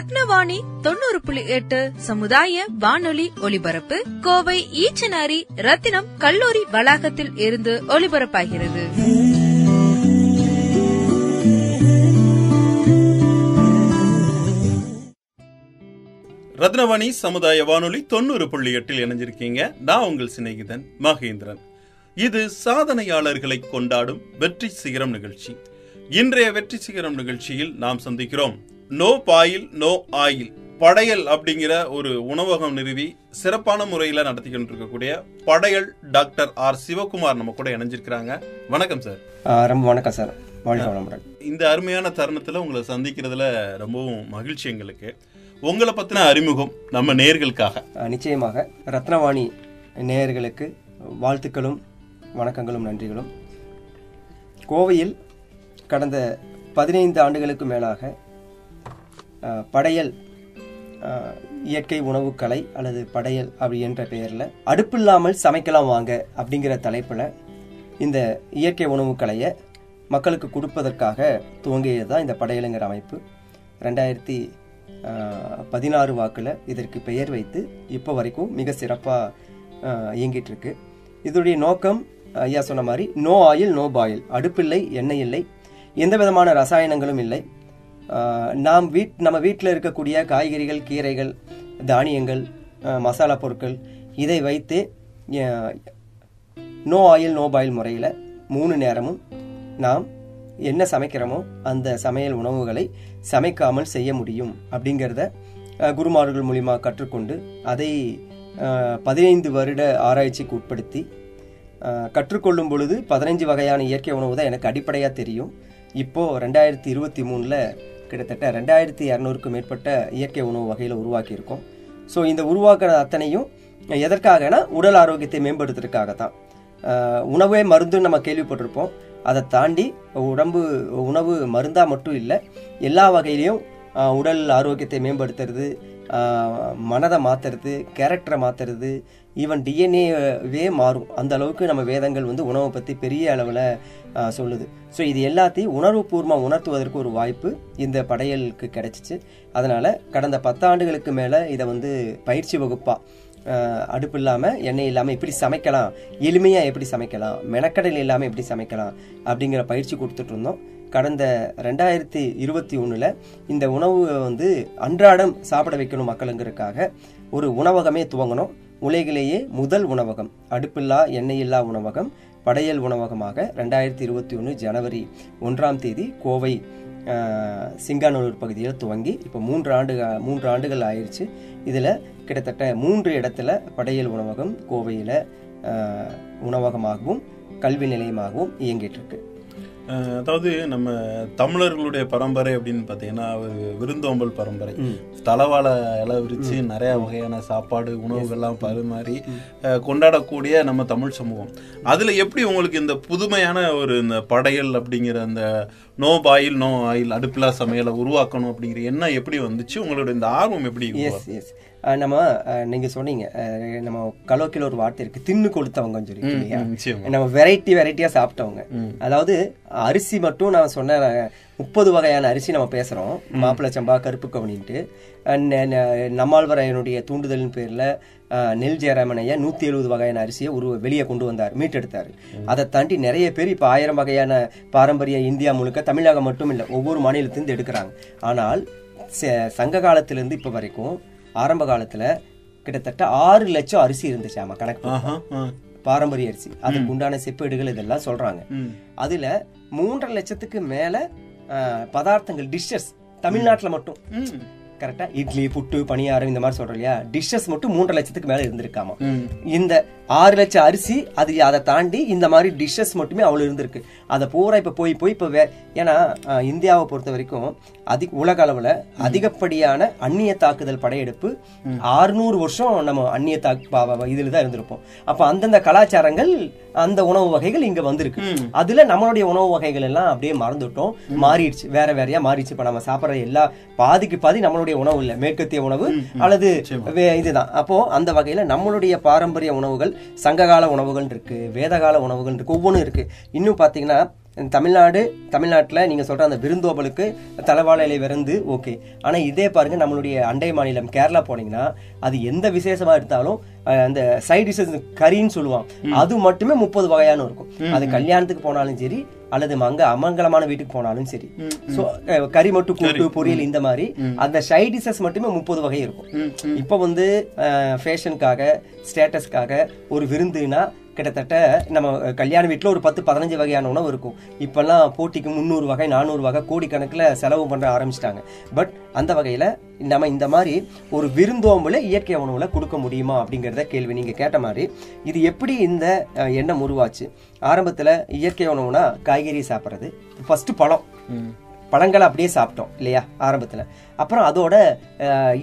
ரத்னவாணி தொண்ணூறு புள்ளி எட்டு சமுதாய வானொலி ஒலிபரப்பு. கோவை ஈச்சனாரி ரத்தினம் கல்லூரி வளாகத்தில் இருந்து ஒலிபரப்பாகிறது. ரத்னவாணி சமுதாய வானொலி தொண்ணூறு புள்ளி எட்டில் இணைஞ்சிருக்கீங்க. நான் உங்கள் சிநேகிதன் மகேந்திரன். இது சாதனையாளர்களை கொண்டாடும் வெற்றி சிகரம் நிகழ்ச்சி. இன்றைய வெற்றி சிகரம் நிகழ்ச்சியில் நாம் சந்திக்கிறோம் நோ பாயில் நோ ஆயில். படையல் அப்படிங்கிற ஒரு உணவகம் நிறுவி சிறப்பான முறையில் நடத்திக்கிட்டு இருக்கக்கூடிய படையல் டாக்டர் ஆர் சிவகுமார் நம்ம கூட இணைஞ்சிருக்கிறாங்க. வணக்கம் சார். ரொம்ப வணக்கம் சார். இந்த அருமையான தருணத்துல உங்களை சந்திக்கிறதுல ரொம்பவும் மகிழ்ச்சி எங்களுக்கு. உங்களை பத்தின அறிமுகம் நம்ம நேர்களுக்காக. நிச்சயமாக. ரத்னவாணி நேயர்களுக்கு வாழ்த்துக்களும் வணக்கங்களும் நன்றிகளும். கோவையில் கடந்த பதினைந்து ஆண்டுகளுக்கு மேலாக படையல் இயற்கை உணவுக்கலை அல்லது படையல் அப்படி என்ற பெயரில் அடுப்பில்லாமல் சமைக்கலாம் வாங்க அப்படிங்கிற தலைப்பில் இந்த இயற்கை உணவுக்கலையை மக்களுக்கு கொடுப்பதற்காக துவங்கியது தான் இந்த படையலுங்கிற அமைப்பு. ரெண்டாயிரத்தி பதினாறு வாக்கில் இதற்கு பெயர் வைத்து இப்போ வரைக்கும் மிக சிறப்பாக இயங்கிட்டுருக்கு. இதோடைய நோக்கம் ஐயா சொன்ன மாதிரி நோ ஆயில் நோ பாயில். அடுப்பில்லை எண்ணெய் இல்லை எந்த விதமான ரசாயனங்களும் இல்லை. நாம் வீட் நம்ம வீட்டில் இருக்கக்கூடிய காய்கறிகள் கீரைகள் தானியங்கள் மசாலா பொருட்கள் இதை வைத்து நோ ஆயில் நோ பாயில் முறையில் மூணு நேரமும் நாம் என்ன சமைக்கிறோமோ அந்த சமையல் உணவுகளை சமைக்காமல் செய்ய முடியும் அப்படிங்கிறத குருமார்கள் மூலிமா கற்றுக்கொண்டு அதை பதினைந்து வருட ஆராய்ச்சிக்கு உட்படுத்தி கற்றுக்கொள்ளும் பொழுது பதினைஞ்சு வகையான இயற்கை உணவு தான் எனக்கு அடிப்படையாக தெரியும். இப்போது ரெண்டாயிரத்தி இருபத்தி மூணில் கிட்டத்தட்ட ரெண்டாயிரத்தி இரநூறுக்கும் மேற்பட்ட இயற்கை உணவு வகையில் உருவாக்கியிருக்கோம். ஸோ இந்த உருவாக்குற அத்தனையும் எதற்காகனா உடல் ஆரோக்கியத்தை மேம்படுத்துறதுக்காக தான் உணவே மருந்துன்னு நம்ம கேள்விப்பட்டிருப்போம். அதை தாண்டி உடம்பு உணவு மருந்தாக மட்டும் இல்லை எல்லா வகையிலையும் உடல் ஆரோக்கியத்தை மேம்படுத்துறது மனதை மாற்றுறது கேரக்டரை மாத்துறது ஈவன் டிஎன்ஏவே மாறும். அந்த அளவுக்கு நம்ம வேதங்கள் வந்து உணவை பற்றி பெரிய அளவில் சொல்லுது. ஸோ இது எல்லாத்தையும் உணர்வுபூர்வமாக உணர்த்துவதற்கு ஒரு வாய்ப்பு இந்த படையலுக்கு கிடைச்சிச்சு. அதனால் கடந்த பத்தாண்டுகளுக்கு மேலே இதை வந்து பயிற்சி வகுப்பாக அடுப்பு இல்லாமல் எண்ணெய் இல்லாமல் எப்படி சமைக்கலாம். எளிமையாக எப்படி சமைக்கலாம்? மெனக்கடல் இல்லாமல் எப்படி சமைக்கலாம்? அப்படிங்கிற பயிற்சி கொடுத்துட்டு இருந்தோம். கடந்த ரெண்டாயிரத்தி இருபத்தி ஒன்றில் இந்த உணவு வந்து அன்றாடம் சாப்பிட வைக்கணும் மக்களுங்கிறதுக்காக ஒரு உணவகமே துவங்கணும். உலகிலேயே முதல் உணவகம் அடுப்பில்லா எண்ணெயில்லா உணவகம் படையல் உணவகமாக ரெண்டாயிரத்தி இருபத்தி ஒன்று ஜனவரி ஒன்றாம் தேதி கோவை சிங்காநல்லூர் சிங்கானூர் பகுதியில் துவங்கி இப்போ மூன்று ஆண்டு மூன்று ஆண்டுகள் ஆயிடுச்சு இதில் கிட்டத்தட்ட மூன்று இடத்துல படையல் உணவகம் கோவையில் உணவகமாகவும் கல்வி நிலையமாகவும் இயங்கிட்டு இருக்கு. அதாவது நம்ம தமிழர்களுடைய பரம்பரை அப்படின்னு பார்த்தீங்கன்னா விருந்தோம்பல் பரம்பரை. தலவாழை இலை விரிச்சு நிறைய வகையான சாப்பாடு உணவுகள்லாம் பரிமாறி கொண்டாடக்கூடிய நம்ம தமிழ் சமூகம். அதுல எப்படி உங்களுக்கு இந்த புதுமையான ஒரு இந்த படையல் அப்படிங்கிற அந்த நோ பாயில் நோ ஆயில் அடுப்பிலா சமையலை உருவாக்கணும் அப்படிங்கிற எண்ணம் எப்படி வந்துச்சு? உங்களோட இந்த ஆர்வம் எப்படி எஸ் எஸ் நம்ம நீங்க சொன்னீங்க நம்ம கலோக்கில ஒரு வார்த்தை இருக்கு தின்னு கொடுத்தவங்கன்னு சொல்லி இல்லையா. நம்ம வெரைட்டி வெரைட்டியா சாப்பிட்டவங்க. அதாவது அரிசி மட்டும் நான் சொன்ன முப்பது வகையான அரிசி நம்ம பேசுறோம். மாப்பிள்ளை சம்பா கருப்பு கவனின்ட்டு. நம்மாழ்வாரையனுடைய தூண்டுதலின் பேர்ல நெல் ஜெயராமன் ஐயா நூத்தி எழுபது வகையான அரிசியை உருவ வெளியே கொண்டு வந்தார் மீட்டெடுத்தார். அதை தாண்டி நிறைய பேர் இப்ப ஆயிரம் வகையான பாரம்பரிய இந்தியா முழுக்க தமிழகம் மட்டும் இல்லை ஒவ்வொரு மாநிலத்திலிருந்து எடுக்கிறாங்க. ஆனால் ச- சங்க காலத்திலிருந்து இப்ப வரைக்கும் ஆரம்ப காலத்துல கிட்டத்தட்ட ஆறு லட்சம் அரிசி இருந்துச்சு ஆமா கணக்கு. பாரம்பரிய அரிசி. அதுக்கு உண்டான செப்பேடுகள் இதெல்லாம் சொல்றாங்க. அதுல மூன்றரை லட்சத்துக்கு மேல பதார்த்தங்கள் டிஷ்ஷஸ் தமிழ்நாட்டுல மட்டும். கரெக்டா இட்லி புட்டு பணியாரம் இந்த மாதிரி சொல்றோம் இல்லையா? டிஷ்ஷஸ் மட்டும் மூன்றரை லட்சத்துக்கு மேல இருந்திருக்காமா? இந்த ஆறு லட்சம் அரிசி அது அதை தாண்டி இந்த மாதிரி டிஷ்ஷஸ் மட்டுமே அவ்வளவு இருந்திருக்கு. அதை பூரா இப்ப போய் போய் இப்ப ஏன்னா இந்தியாவை பொறுத்த வரைக்கும் அதிக உலக அளவுல அதிகப்படியான அந்நிய தாக்குதல் படையெடுப்பு ஆறுநூறு வருஷம் நம்ம அந்நிய தாக்கு இதுல தான் இருந்திருப்போம். அப்ப அந்தந்த கலாச்சாரங்கள் அந்த உணவு வகைகள் இங்க வந்திருக்கு. அதுல நம்மளுடைய உணவு வகைகள் எல்லாம் அப்படியே மறந்துட்டோம். மாறிடுச்சு. வேற வேறையா மாறிடுச்சு. இப்ப நம்ம சாப்பிடுற எல்லா பாதிக்கு பாதி நம்மளுடைய உணவு இல்ல. மேற்கத்திய உணவு அல்லது இதுதான். அப்போ அந்த வகையில நம்மளுடைய பாரம்பரிய உணவுகள் சங்ககால உணவுகள் இருக்கு வேதகால உணவுகள் இருக்கு ஒவ்வொன்றும் இருக்கு. இன்னும் பாத்தீங்கன்னா தமிழ்நாடு தமிழ்நாட்டில் நீங்கள் சொல்கிற அந்த விருந்தோபலுக்கு தலைவாழை இலை விருந்து ஓகே ஆனால் இதே பாருங்கள் நம்மளுடைய அண்டை மாநிலம் கேரளா போனீங்கன்னா அது எந்த விசேஷமாக எடுத்தாலும் அந்த சைட் டிஷஸ் கறின்னு சொல்லுவான். அது மட்டுமே முப்பது வகையான இருக்கும். அது கல்யாணத்துக்கு போனாலும் சரி அல்லது அங்க அமங்கலமான வீட்டுக்கு போனாலும் சரி. சோ கறி மட்டும் கூட்டு பொரியல் இந்த மாதிரி. அந்த சைட் டிஷஸ் மட்டுமே முப்பது வகை இருக்கும். இப்போ வந்து ஃபேஷனுக்காக ஸ்டேட்டஸ்க்காக ஒரு விருந்துனா கிட்டத்தட்ட நம்ம கல்யாண வீட்டில் ஒரு பத்து பதினஞ்சு வகையான உணவு இருக்கும். இப்பெல்லாம் போட்டிக்கு முந்நூறு வகை நானூறு வகை கோடிக்கணக்கில் செலவு பண்ண ஆரம்பிச்சிட்டாங்க. பட் அந்த வகையில் நம்ம இந்த மாதிரி ஒரு விருந்தோம்புல இயற்கை உணவுல கொடுக்க முடியுமா அப்படிங்கிறத கேள்வி நீங்க கேட்ட மாதிரி இது எப்படி இந்த எண்ணம் உருவாச்சு? ஆரம்பத்துல இயற்கை உணவுனா காய்கறி சாப்பிட்றது ஃபர்ஸ்ட் பழம். பழங்களை அப்படியே சாப்பிட்டோம் இல்லையா ஆரம்பத்துல. அப்புறம் அதோட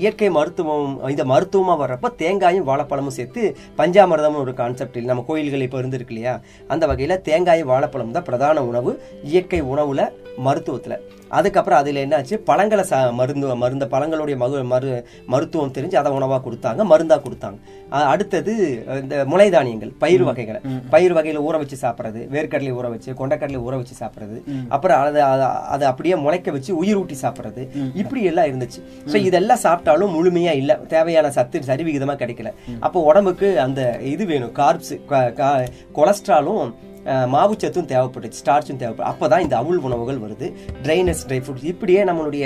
இயற்கை மருத்துவம் இந்த மருத்துவமா வர்றப்ப தேங்காயும் வாழைப்பழமும் சேர்த்து பஞ்சாமிர்தம்னு ஒரு கான்செப்ட் நம்ம கோயில்கள் இப்போ இருந்திருக்கு இல்லையா அந்த வகையில தேங்காயும் வாழைப்பழம் தான் பிரதான உணவு இயற்கை உணவுல மருத்துவத்துல. அதுக்கப்புறம் அதுல என்னாச்சு? பழங்களை சா மருந்து மருந்த பழங்களுடைய மகு மரு மருத்துவம் தெரிஞ்சு அதை உணவா கொடுத்தாங்க மருந்தா கொடுத்தாங்க. அடுத்தது இந்த முளை தானியங்கள் பயிர் வகைகளை. பயிர் வகையில ஊற வச்சு சாப்பிடுறது வேர்க்கடலை ஊற வச்சு கொண்டக்கடலை ஊற வச்சு சாப்பிடுறது. அப்புறம் அதை அதை- அப்படியே முளைக்க வச்சு உயிர் ஊட்டி சாப்பிடுறது. இப்படி எல்லாம் இருந்துச்சு. சோ இதெல்லாம் சாப்பிட்டாலும் முழுமையா இல்ல. தேவையான சத்து சரி விகிதமா கிடைக்கல. அப்போ உடம்புக்கு அந்த இது வேணும். கார்ப்ஸ் கொலஸ்ட்ராலும் மாவுச்சத்தும் தேவைப்பட்டுச்சு ஸ்டார்ச்சும் தேவைப்படும் அப்போ தான் இந்த அவுள் உணவுகள் வருது. ட்ரைனஸ் ட்ரை ஃப்ரூட்ஸ் இப்படியே நம்மளுடைய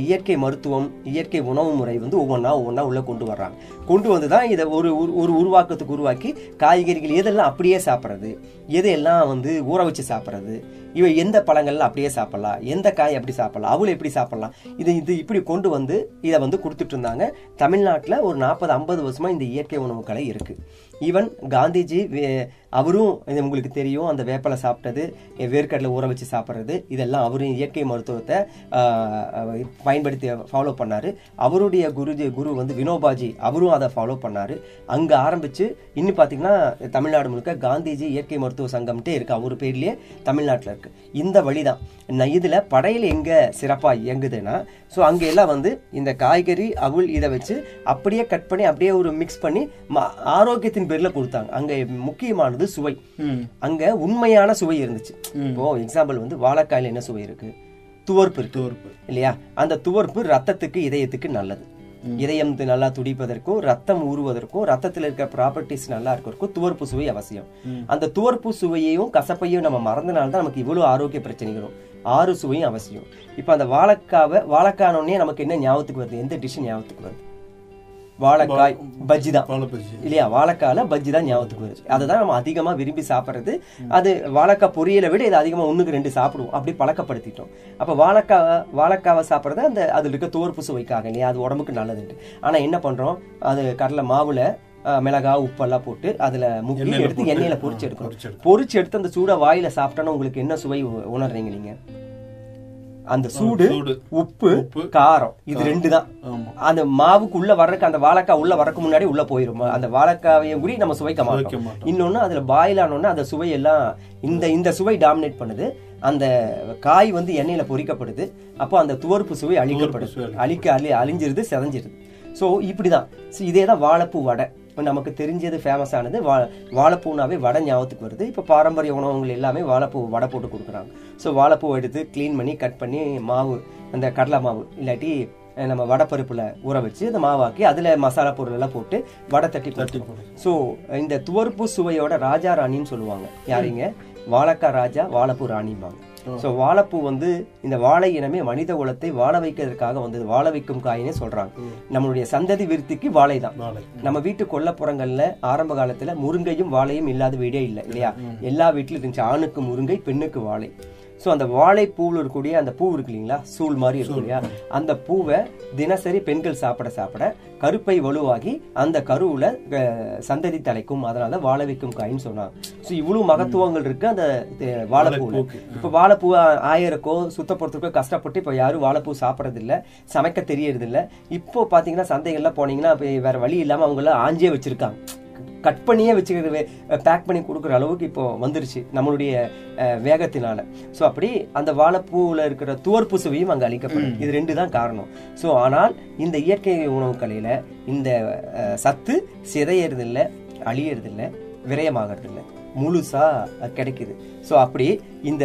இயற்கை மருத்துவம் இயற்கை உணவு முறை வந்து ஒவ்வொன்றா ஒவ்வொன்றா உள்ளே கொண்டு வர்றாங்க. கொண்டு வந்து தான் இதை ஒரு ஒரு உருவாக்கத்துக்கு உருவாக்கி காய்கறிகள் எதெல்லாம் அப்படியே சாப்பிட்றது எதையெல்லாம் வந்து ஊற வச்சு சாப்பிட்றது இவை எந்த பழங்கள்லாம் அப்படியே சாப்பிட்லாம் எந்த காய் அப்படி சாப்பிட்லாம் அவள் எப்படி சாப்பிட்லாம் இது இது இப்படி கொண்டு வந்து இதை வந்து கொடுத்துட்டு இருந்தாங்க. தமிழ்நாட்டில் ஒரு நாற்பது ஐம்பது வருஷமாக இந்த இயற்கை உணவு கலை ஈவன் காந்திஜி வே- அவரும் இது உங்களுக்கு தெரியும் அந்த வேப்பலை சாப்பிட்டது வேர்க்கடலை ஊற வச்சு சாப்பிட்றது இதெல்லாம் அவரும் இயற்கை மருத்துவத்தை பயன்படுத்தி ஃபாலோ பண்ணாரு. அவருடைய குருஜி குரு வந்து வினோபாஜி அவரும் அதை ஃபாலோ பண்ணார். அங்கே ஆரம்பித்து இன்னும் பார்த்தீங்கன்னா தமிழ்நாடு முழுக்க காந்திஜி இயற்கை மருத்துவ சங்கம்ட்டே இருக்கு. அவர் பேர்லேயே தமிழ்நாட்டில் இருக்குது இந்த வழி நான் இதில் படையில் எங்கே சிறப்பாக இயங்குதுன்னா ஸோ அங்க எல்லாம் வந்து இந்த காய்கறி அவுள் இதை வச்சு அப்படியே கட் பண்ணி அப்படியே ஒரு மிக்ஸ் பண்ணி ஆரோக்கியத்தின் பேரில் கொடுத்தாங்க. அங்கே முக்கியமான முக்கியமானது சுவை. அங்க உண்மையான சுவை இருந்துச்சு. இப்போ எக்ஸாம்பிள் வந்து வாழைக்காயில என்ன சுவை இருக்கு? துவர்ப்பு துவர்ப்பு. இல்லையா? அந்த துவர்ப்பு ரத்தத்துக்கு இதயத்துக்கு நல்லது. இதயம் நல்லா துடிப்பதற்கும் ரத்தம் ஊறுவதற்கும் ரத்தத்தில் இருக்க ப்ராப்பர்ட்டிஸ் நல்லா இருக்கிறதுக்கும் துவர்ப்பு சுவை அவசியம். அந்த துவர்ப்பு சுவையையும் கசப்பையும் நம்ம மறந்தனால தான் நமக்கு இவ்வளவு ஆரோக்கிய பிரச்சனைகளும் ஆறு சுவையும் அவசியம். இப்போ அந்த வாழைக்காவை வாழைக்கானோடனே நமக்கு என்ன ஞாபகத்துக்கு வருது? எந்த டிஷ் ஞாபகத்துக்கு வருது? வாழைக்காய் பஜ்ஜி தான். இல்லையா? வாழைக்கால பஜ்ஜி தான் ஞாபகத்துக்கு வருது. அதுதான் நம்ம அதிகமா விரும்பி சாப்பிடுறது. அது வாழைக்காய் பொரியலை விட இது அதிகமா ஒண்ணுக்கு ரெண்டு சாப்பிடுவோம். அப்படி பழக்கப்படுத்திட்டோம். அப்ப வாழைக்காய் வாழைக்காவை சாப்பிடுறது அந்த அதுல இருக்க தோற்பு சுவைக்காக இல்லையா? அது உடம்புக்கு நல்லதுன்ட்டு. ஆனா என்ன பண்றோம்? அது கடலை மாவுல மிளகாய் உப்பெல்லாம் போட்டு அதுல முக்கி எடுத்து எண்ணெயில பொரிச்சு எடுக்கணும். பொரிச்சு எடுத்து அந்த சூட வாயில சாப்பிட்டோன்னா உங்களுக்கு என்ன சுவை உணர்றீங்க நீங்க? அந்த சூடு. உப்பு காரம். இது ரெண்டு தான். அந்த மாவுக்கு உள்ள வர்றதுக்கு அந்த வாழைக்காய் உள்ள வரக்கு முன்னாடி உள்ள போயிரும். அந்த வாழைக்காவையும் கூட நம்ம சுவைக்க மாட்டோம். இன்னொன்னு அதுல பாயில் ஆனோன்னா அந்த சுவை எல்லாம் இந்த இந்த சுவை டாமினேட் பண்ணுது. அந்த காய் வந்து எண்ணெயில பொரிக்கப்படுது. அப்போ அந்த துவர்ப்பு சுவை அழிக்கப்படுது அழிக்க அழி அழிஞ்சிருது செதஞ்சிருது. ஸோ இப்படிதான். இதே தான் வாழைப்பூ வடை. இப்ப நமக்கு தெரிஞ்சது ஃபேமஸ் ஆனது வா வாழைப்பூனாவே வடை ஞாபகத்துக்கு வருது. இப்போ பாரம்பரிய உணவுகள் எல்லாமே வாழைப்பூ வடை போட்டு கொடுக்குறாங்க. ஸோ வாழைப்பூ எடுத்து க்ளீன் பண்ணி கட் பண்ணி மாவு அந்த கடலை மாவு இல்லாட்டி நம்ம வடைப்பருப்புல ஊற வச்சு அந்த மாவாக்கி அதுல மசாலா பொருள் எல்லாம் போட்டு வடை தட்டி தட்டி ஸோ இந்த துவர்ப்பு சுவையோட ராஜா ராணின்னு சொல்லுவாங்க. யாருங்க வாழைக்காய் ராஜா வாழைப்பூ ராணிம்பாங்க. ஸோ வாழைப்பூ வந்து இந்த வாழை இனமே மனித குலத்தை வாழ வைக்கிறதுக்காக வந்தது. வாழ வைக்கும் காயினே சொல்றாங்க. நம்மளுடைய சந்ததி விருத்திக்கு வாழை தான். நம்ம வீட்டு கொல்லப்புறங்கள்ல ஆரம்ப காலத்துல முருங்கையும் வாழையும் இல்லாத வீடே இல்லை இல்லையா? எல்லா வீட்லயும் இருந்துச்சு. ஆணுக்கு முருங்கை பெண்ணுக்கு வாழை. ஸோ அந்த வாழைப்பூவில் இருக்கக்கூடிய அந்த பூ இருக்கு இல்லைங்களா? சூல் மாதிரி இருக்கும் இல்லையா? அந்த பூவை தினசரி பெண்கள் சாப்பிட சாப்பிட கருப்பை வலுவாகி அந்த கருவுல சந்ததி தலைக்கும் அதனால வாழ வைக்கும் காயின்னு சொன்னாங்க. ஸோ இவ்வளவு மகத்துவங்கள் இருக்கு அந்த அஹ், வாழைப்பூல இப்போ வாழைப்பூ ஆயிரக்கோ சுத்தப்படுறதுக்கோ கஷ்டப்பட்டு இப்போ யாரும் வாழைப்பூ சாப்பிட்றது இல்ல சமைக்க தெரியறது இல்ல இப்போ பாத்தீங்கன்னா சந்தைகள்ல போனீங்கன்னா இப்போ வேற வழி இல்லாம அவங்க எல்லாம் ஆஞ்சே வச்சிருக்காங்க. கட் பண்ணியே வச்சுக்கிறது பேக் பண்ணி கொடுக்குற அளவுக்கு இப்போ வந்துருச்சு நம்மளுடைய வேகத்தினால. ஸோ அப்படி அந்த வாழைப்பூவில் இருக்கிற துவர்ப்பு சுவையும் அங்கே அளிக்கப்படும். இது ரெண்டு தான் காரணம். ஸோ ஆனால் இந்த இயற்கை உணவு கலையில் இந்த சத்து சிதையறதில்லை அழியறதில்லை விரயமாகறதில்லை. முழுசாக அது கிடைக்குது. ஸோ அப்படி இந்த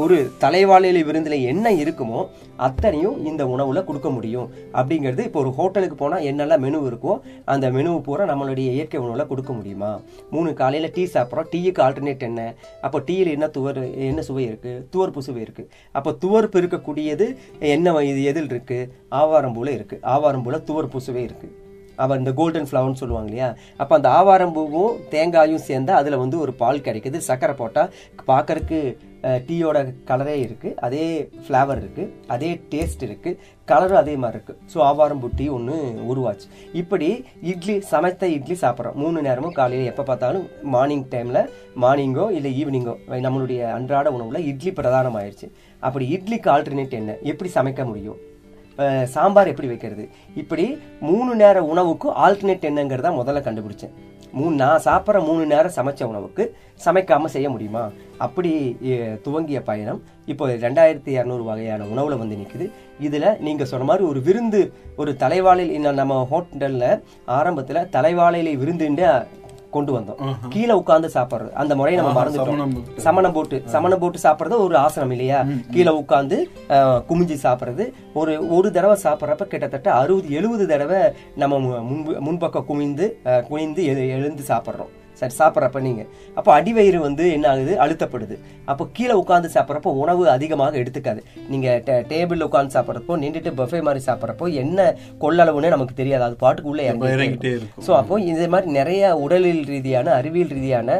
ஒரு தலைவாழையில விருந்தில் என்ன இருக்குமோ அத்தனையும் இந்த உணவில் கொடுக்க முடியும். அப்படிங்கிறது இப்போ ஒரு ஹோட்டலுக்கு போனால் என்னெல்லாம் மெனு இருக்கோ அந்த மெனு பூரா நம்மளுடைய இயற்கை உணவில் கொடுக்க முடியுமா? மூணு காலையில் டீ சாப்பிட்றோம். டீயுக்கு ஆல்டர்னேட் என்ன? அப்போ டீயில் என்ன துவர் என்ன சுவை இருக்குது துவர்ப்பு சுவை இருக்குது அப்போ துவர்ப்பு இருக்கக்கூடியது என்ன இது எதில் இருக்குது ஆவாரம் போல் இருக்குது ஆவாரம் ஆவாரம்பூல துவர்ப்பு சுவை இருக்குது அவர் இந்த கோல்டன் ஃப்ளவர்னு சொல்லுவாங்க இல்லையா? அப்போ அந்த ஆவாரம் பூவும் தேங்காயும் சேர்ந்து அதில் வந்து ஒரு பால் கிடைக்குது. சக்கரை போட்டால் பார்க்கறக்கு டீயோட கலரே இருக்குது அதே ஃப்ளேவர் இருக்குது அதே டேஸ்ட் இருக்குது கலரும் அதே மாதிரி இருக்குது ஸோ ஆவாரம் டீ ஒன்று உருவாச்சு. இப்படி இட்லி சமைத்த இட்லி சாப்பிட்றோம். மூணு நேரமும் காலையில் எப்போ பார்த்தாலும் மார்னிங் டைமில் மார்னிங்கோ இல்லை ஈவினிங்கோ நம்மளுடைய அன்றாட உணவில் இட்லி பிரதானமாயிருச்சு. அப்படி இட்லிக்கு ஆல்டர்னேட் என்ன? எப்படி சமைக்க முடியும்? சாம்பார் எப்படி வைக்கிறது? இப்படி மூணு நேர உணவுக்கு ஆல்டர்னேட் என்னங்கிறத முதல்ல கண்டுபிடிச்சேன். மூணு நான் சாப்பிட்ற மூணு நேரம் சமைச்ச உணவுக்கு சமைக்காமல் செய்ய முடியுமா? அப்படி துவங்கிய பயணம் இப்போ ரெண்டாயிரத்தி இரநூறு வகையான உணவில் வந்து நிற்குது இதில் நீங்கள் சொன்ன மாதிரி ஒரு விருந்து ஒரு தலைவாழையில் நம்ம ஹோட்டலில் ஆரம்பத்தில் தலைவாழையில விருந்துன்னு கொண்டு வந்தோம். கீழே உட்கார்ந்து சாப்பிடுறது. அந்த முறையை நம்ம மறந்துட்டோம். சமணம் போட்டு. சமணம் போட்டு சாப்பிடுறது ஒரு ஆசனம் இல்லையா? கீழே உட்கார்ந்து அஹ், குமிஞ்சு சாப்பிடுறது. ஒரு ஒரு தடவை சாப்பிட்றப்ப கிட்டத்தட்ட அறுபது எழுபது தடவை நம்ம முன்பு முன்பக்கம் குமிந்து குனிந்து எழு- எழுந்து சாப்பிட்றோம். சரி சாப்பிட்றப்ப நீங்க. அப்போ அடிவயிறு வந்து என்ன ஆகுது? அழுத்தப்படுது. அப்போ கீழே உட்கார்ந்து சாப்பிட்றப்போ உணவு அதிகமாக எடுத்துக்காது. நீங்க டேபிள்ல உட்கார்ந்து சாப்பிட்றப்போ நின்றுட்டு பஃபே மாதிரி சாப்பிட்றப்போ என்ன கொள்ளளவுன்னு நமக்கு தெரியாது. அது பாட்டுக்கு உள்ள இறங்கிட்டே ஸோ அப்போ இது மாதிரி நிறைய உடலில் ரீதியான அறிவியல் ரீதியான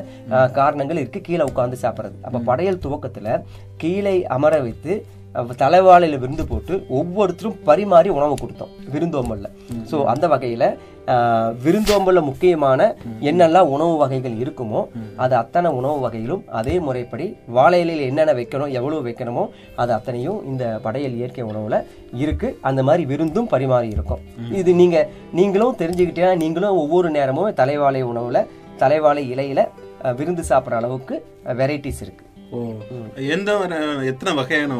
காரணங்கள் இருக்கு. கீழே உட்கார்ந்து சாப்பிட்றது. அப்போ படையல் துவக்கத்துல கீழே அமர வைத்து தலைவாழையில விருந்து போட்டு ஒவ்வொருத்தரும் பரிமாறி உணவு கொடுத்தோம். விருந்தோம்பல்ல. ஸோ அந்த வகையில விருந்தோம்பல்ல முக்கியமான என்னெல்லாம் உணவு வகைகள் இருக்குமோ அது அத்தனை உணவு வகைகளும் அதே முறைப்படி வாழை இலையில என்னென்ன வைக்கணும் எவ்வளவு வைக்கணுமோ அது அத்தனையும் இந்த படையல் இயற்கை உணவுல இருக்கு. அந்த மாதிரி விருந்தும் பரிமாறி இருக்கும். இது நீங்க நீங்களும் தெரிஞ்சுக்கிட்டே நீங்களும் ஒவ்வொரு நேரமும் தலைவாழை உணவுல தலைவாழை இலையில விருந்து சாப்பிட்ற அளவுக்கு வெரைட்டிஸ் இருக்கு. ஓ எந்த எத்தனை வகையான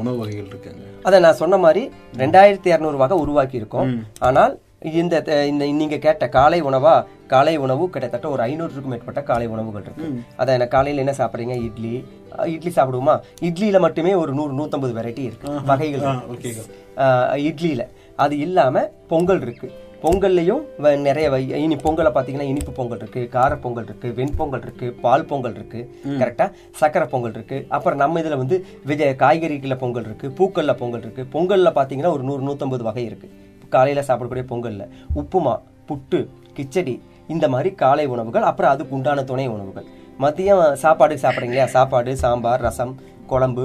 உணவு வகைகள் இருக்குங்க? அதை நான் சொன்ன மாதிரி ரெண்டாயிரத்தி இரநூறு வகை உருவாக்கி இருக்கோம் ஆனால் இந்த நீங்க கேட்ட காலை உணவா? காலை உணவு கிட்டத்தட்ட ஒரு ஐநூறுக்கும் மேற்பட்ட காலை உணவுகள் இருக்கு. அதை என்ன காலையில என்ன சாப்பிடுறீங்க? இட்லி. இட்லி சாப்பிடுவோமா? இட்லியில மட்டுமே ஒரு நூறு நூத்தம்பது வெரைட்டி இருக்கு. வகைகள் இட்லியில. அது இல்லாம பொங்கல் இருக்கு. பொங்கல்லையும் வ- நிறைய வை- இனி பொங்கலை பார்த்தீங்கன்னா இனிப்பு பொங்கல் இருக்கு கார பொங்கல் இருக்கு வெண்பொங்கல் இருக்கு பால் பொங்கல் இருக்கு கரெக்டா சக்கரை பொங்கல் இருக்கு. அப்புறம் நம்ம இதுல வந்து விஜய காய்கறிகள்ல பொங்கல் இருக்கு பூக்கள்ல பொங்கல் இருக்கு. பொங்கல்ல பார்த்தீங்கன்னா ஒரு நூறு நூத்தம்பது வகை இருக்கு. காலையில சாப்பிடக்கூடிய பொங்கல்ல. உப்புமா புட்டு கிச்சடி இந்த மாதிரி காலை உணவுகள் அப்புறம் அதுக்கு உண்டான துணை உணவுகள். மதியம் சாப்பாடு சாப்பிட்றீங்க இல்லையா சாப்பாடு சாம்பார் ரசம் குழம்பு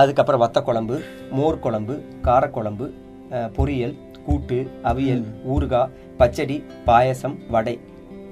அதுக்கப்புறம் வத்த குழம்பு மோர் குழம்பு காரக்குழம்பு பொரியல் கூட்டு அவியல் ஊறுகாய் பச்சடி பாயசம் வடை.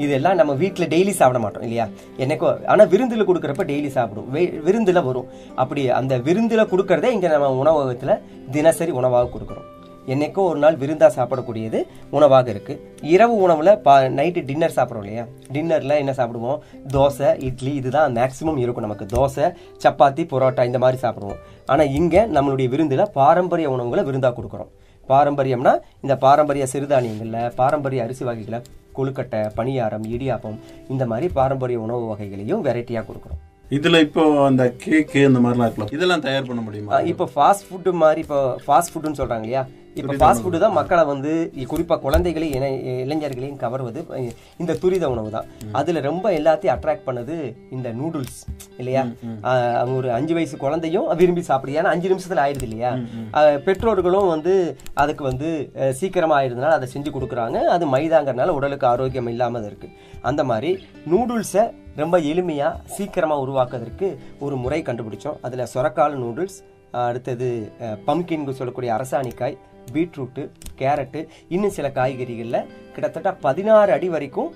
இதெல்லாம் நம்ம வீட்டில் டெய்லி சாப்பிட மாட்டோம் இல்லையா? என்னைக்கோ ஆனால் விருந்தில் கொடுக்குறப்ப டெய்லி சாப்பிடுவோம். விருந்தில் வரும். அப்படி அந்த விருந்தில் கொடுக்கறதே இங்கே நம்ம உணவகத்தில் தினசரி உணவாக கொடுக்குறோம். என்னைக்கோ ஒரு நாள் விருந்தாக சாப்பிடக்கூடியது உணவாக இருக்குது இரவு உணவில் பா நைட்டு டின்னர் சாப்பிட்றோம் இல்லையா? டின்னரில் என்ன சாப்பிடுவோம்? தோசை இட்லி இதுதான் மேக்சிமம் இருக்கும் நமக்கு. தோசை சப்பாத்தி பரோட்டா இந்த மாதிரி சாப்பிடுவோம். ஆனால் இங்கே நம்மளுடைய விருந்தில் பாரம்பரிய உணவுகளை விருந்தாக கொடுக்குறோம். பாரம்பரியம்னா இந்த பாரம்பரிய சிறுதானியங்கள்ல பாரம்பரிய அரிசி வகைகளை கொழுக்கட்டை பணியாரம் இடியாப்பம் இந்த மாதிரி பாரம்பரிய உணவு வகைகளையும் வெரைட்டியா கொடுக்குறோம் இதுல இப்போ அந்த கேக்கு இந்த மாதிரிலாம் இருக்கலாம் இதெல்லாம் தயார் பண்ண முடியுமா? இப்போ ஃபாஸ்ட் ஃபுட்டு மாதிரி இப்போ ஃபாஸ்ட் ஃபுட்டுன்னு சொல்றாங்க இல்லையா? இப்போ ஃபாஸ்ட் ஃபுட்டு தான் மக்களை வந்து இ- குறிப்பா குழந்தைகளை இணை இளைஞர்களையும் கவர்வது. இந்த துரித உணவு தான். அதுல ரொம்ப எல்லாத்தையும் அட்ராக்ட் பண்ணது இந்த நூடுல்ஸ் இல்லையா? அவங்க ஒரு அஞ்சு வயசு குழந்தையும் விரும்பி சாப்பிடுது ஏன்னா அஞ்சு நிமிஷத்துல ஆயிடுது இல்லையா? பெற்றோர்களும் வந்து அதுக்கு வந்து சீக்கிரமா ஆயிடுறதுனால அதை செஞ்சு கொடுக்குறாங்க. அது மைதாங்கிறதுனால உடலுக்கு ஆரோக்கியம் இல்லாம இருக்கு. அந்த மாதிரி நூடுல்ஸை ரொம்ப எளிமையா சீக்கிரமா உருவாக்குறதுக்கு ஒரு முறை கண்டுபிடிச்சோம். அதுல சொரக்கால் நூடுல்ஸ் அடுத்தது பம்கின்னு சொல்லக்கூடிய அரசாணிக்காய் பீட்ரூட்டு கேரட்டு இன்னும் சில காய்கறிகளில் கிட்டத்தட்ட பதினாறு அடி வரைக்கும்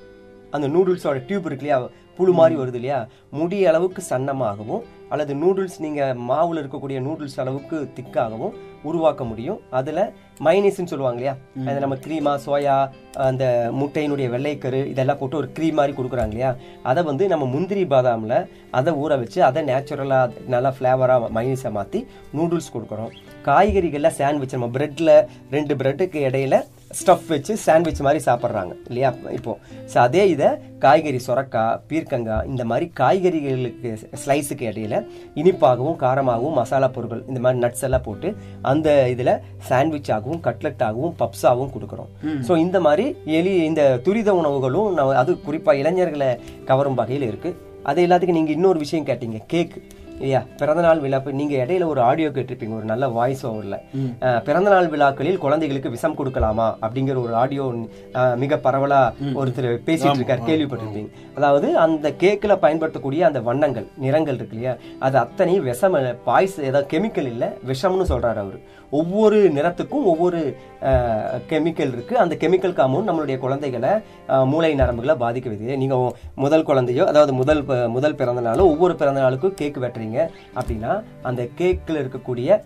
அந்த நூடுல்ஸோட டியூப் இருக்கு இல்லையா? புழு மாதிரி வருது இல்லையா? முடி அளவுக்கு சன்னமாகவும் அல்லது நூடுல்ஸ் நீங்க மாவுல இருக்கக்கூடிய நூடுல்ஸ் அளவுக்கு திக்காகவும் உருவாக்க முடியும். அதுல மைனீஸ்ன்னு சொல்லுவாங்க இல்லையா? அது நம்ம க்ரீமா சோயா அந்த முட்டையினுடைய வெள்ளைக்கரு இதெல்லாம் போட்டு ஒரு க்ரீம் மாதிரி கொடுக்குறாங்க இல்லையா? அதை வந்து நம்ம முந்திரி பாதாம்ல அதை ஊற வச்சு அதை நேச்சுரலா நல்லா ஃப்ளேவரா மைனீஸை மாத்தி நூடுல்ஸ் கொடுக்குறோம். காய்கறிகள்ல சாண்ட்விச் நம்ம பிரெட்ல ரெண்டு பிரெட்டுக்கு இடையில ஸ்டஃப் வச்சு சாண்ட்விச் மாதிரி சாப்பிட்றாங்க. இல்லையா? இப்போ ஸோ அதே இதை காய்கறி சொரக்காய் பீர்க்கங்காய் இந்த மாதிரி காய்கறிகளுக்கு ஸ்லைஸுக்கு இடையில இனிப்பாகவும் காரமாகவும் மசாலா பொருட்கள் இந்த மாதிரி நட்ஸ் எல்லாம் போட்டு அந்த இதில் சாண்ட்விச் ஆகவும் கட்லெட் ஆகவும் பப்ஸாகவும் கொடுக்குறோம். ஸோ இந்த மாதிரி எலி இந்த துரித உணவுகளும் நம்ம அது குறிப்பாக இளைஞர்களை கவரும் வகையில் இருக்கு. அது எல்லாத்துக்கும் நீங்கள் இன்னொரு விஷயம் கேட்டீங்க கேக் இல்லையா பிறந்தநாள் விழா நீங்க இடையில ஒரு ஆடியோ கேட்டிருப்பீங்க ஒரு நல்ல வாய்ஸ் ஓவர்ல பிறந்தநாள் விழாக்களில் குழந்தைகளுக்கு விஷம் கொடுக்கலாமா அப்படிங்கிற ஒரு ஆடியோ மிக பரவலா ஒருத்தர் பேசிட்டு இருக்காரு கேள்விப்பட்டிருப்பீங்க. அதாவது அந்த கேக்ல பயன்படுத்தக்கூடிய அந்த வண்ணங்கள் நிறங்கள் இருக்கு இல்லையா? அது அத்தனையும் விஷம் பாய்ஸ் ஏதாவது கெமிக்கல் இல்ல விஷம்னு சொல்றாரு அவரு. ஒவ்வொரு நிறத்துக்கும் ஒவ்வொரு கெமிக்கல் இருக்கு. அந்த கெமிக்கல் காம்பவுண்ட் நம்மளுடைய குழந்தைகளை மூளை நரம்புகளை பாதிக்குது நீங்க முதல் குழந்தையோ அதாவது முதல் முதல் பிறந்த நாளோ ஒவ்வொரு பிறந்த நாளுக்கும் கேக் வெட்டுறீங்க. அப்படின்னா அந்த கேக்கில் இருக்கக்கூடிய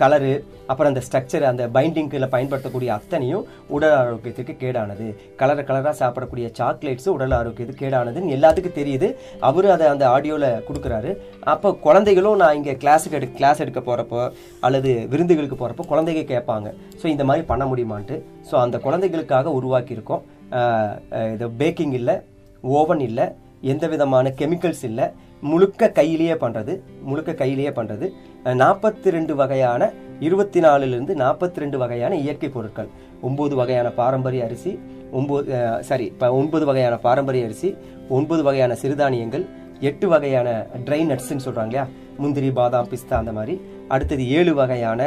கலரு அப்புறம் அந்த ஸ்ட்ரக்சர் அந்த பைண்டிங்கில் பயன்படுத்தக்கூடிய அத்தனையும் உடல் ஆரோக்கியத்துக்கு கேடானது. கலர் கலராக சாப்பிடக்கூடிய சாக்லேட்ஸ் உடல் ஆரோக்கியத்துக்கு கேடானதுன்னு எல்லாத்துக்கும் தெரியுது. அவரு அதை அந்த ஆடியோவில் கொடுக்குறாரு. அப்போ குழந்தைகளும் நான் இங்கே கிளாஸுக்கு எடு கிளாஸ் எடுக்க போகிறப்போ அல்லது விருந்துகளுக்கு போகிறப்போ குழந்தைங்க கேட்பாங்க. ஸோ இந்த மாதிரி பண்ண முடியுமான்ட்டு. ஸோ அந்த குழந்தைகளுக்காக உருவாக்கியிருக்கோம். இது பேக்கிங் இல்லை ஓவன் இல்லை எந்த விதமான கெமிக்கல்ஸ் இல்லை. முழுக்க கையிலேயே பண்ணுறது முழுக்க கையிலேயே பண்ணுறது நாற்பத்தி ரெண்டு வகையான இருபத்தி நாலுலேருந்து நாற்பத்தி ரெண்டு வகையான இயற்கை பொருட்கள். ஒம்பது வகையான பாரம்பரிய அரிசி ஒம்பது சாரி இப்போ ஒன்பது வகையான பாரம்பரிய அரிசி ஒன்பது வகையான சிறுதானியங்கள் எட்டு வகையான ட்ரை நட்ஸ்ன்னு சொல்கிறாங்க இல்லையா? முந்திரி பாதாம் பிஸ்தா அந்த மாதிரி. அடுத்தது ஏழு வகையான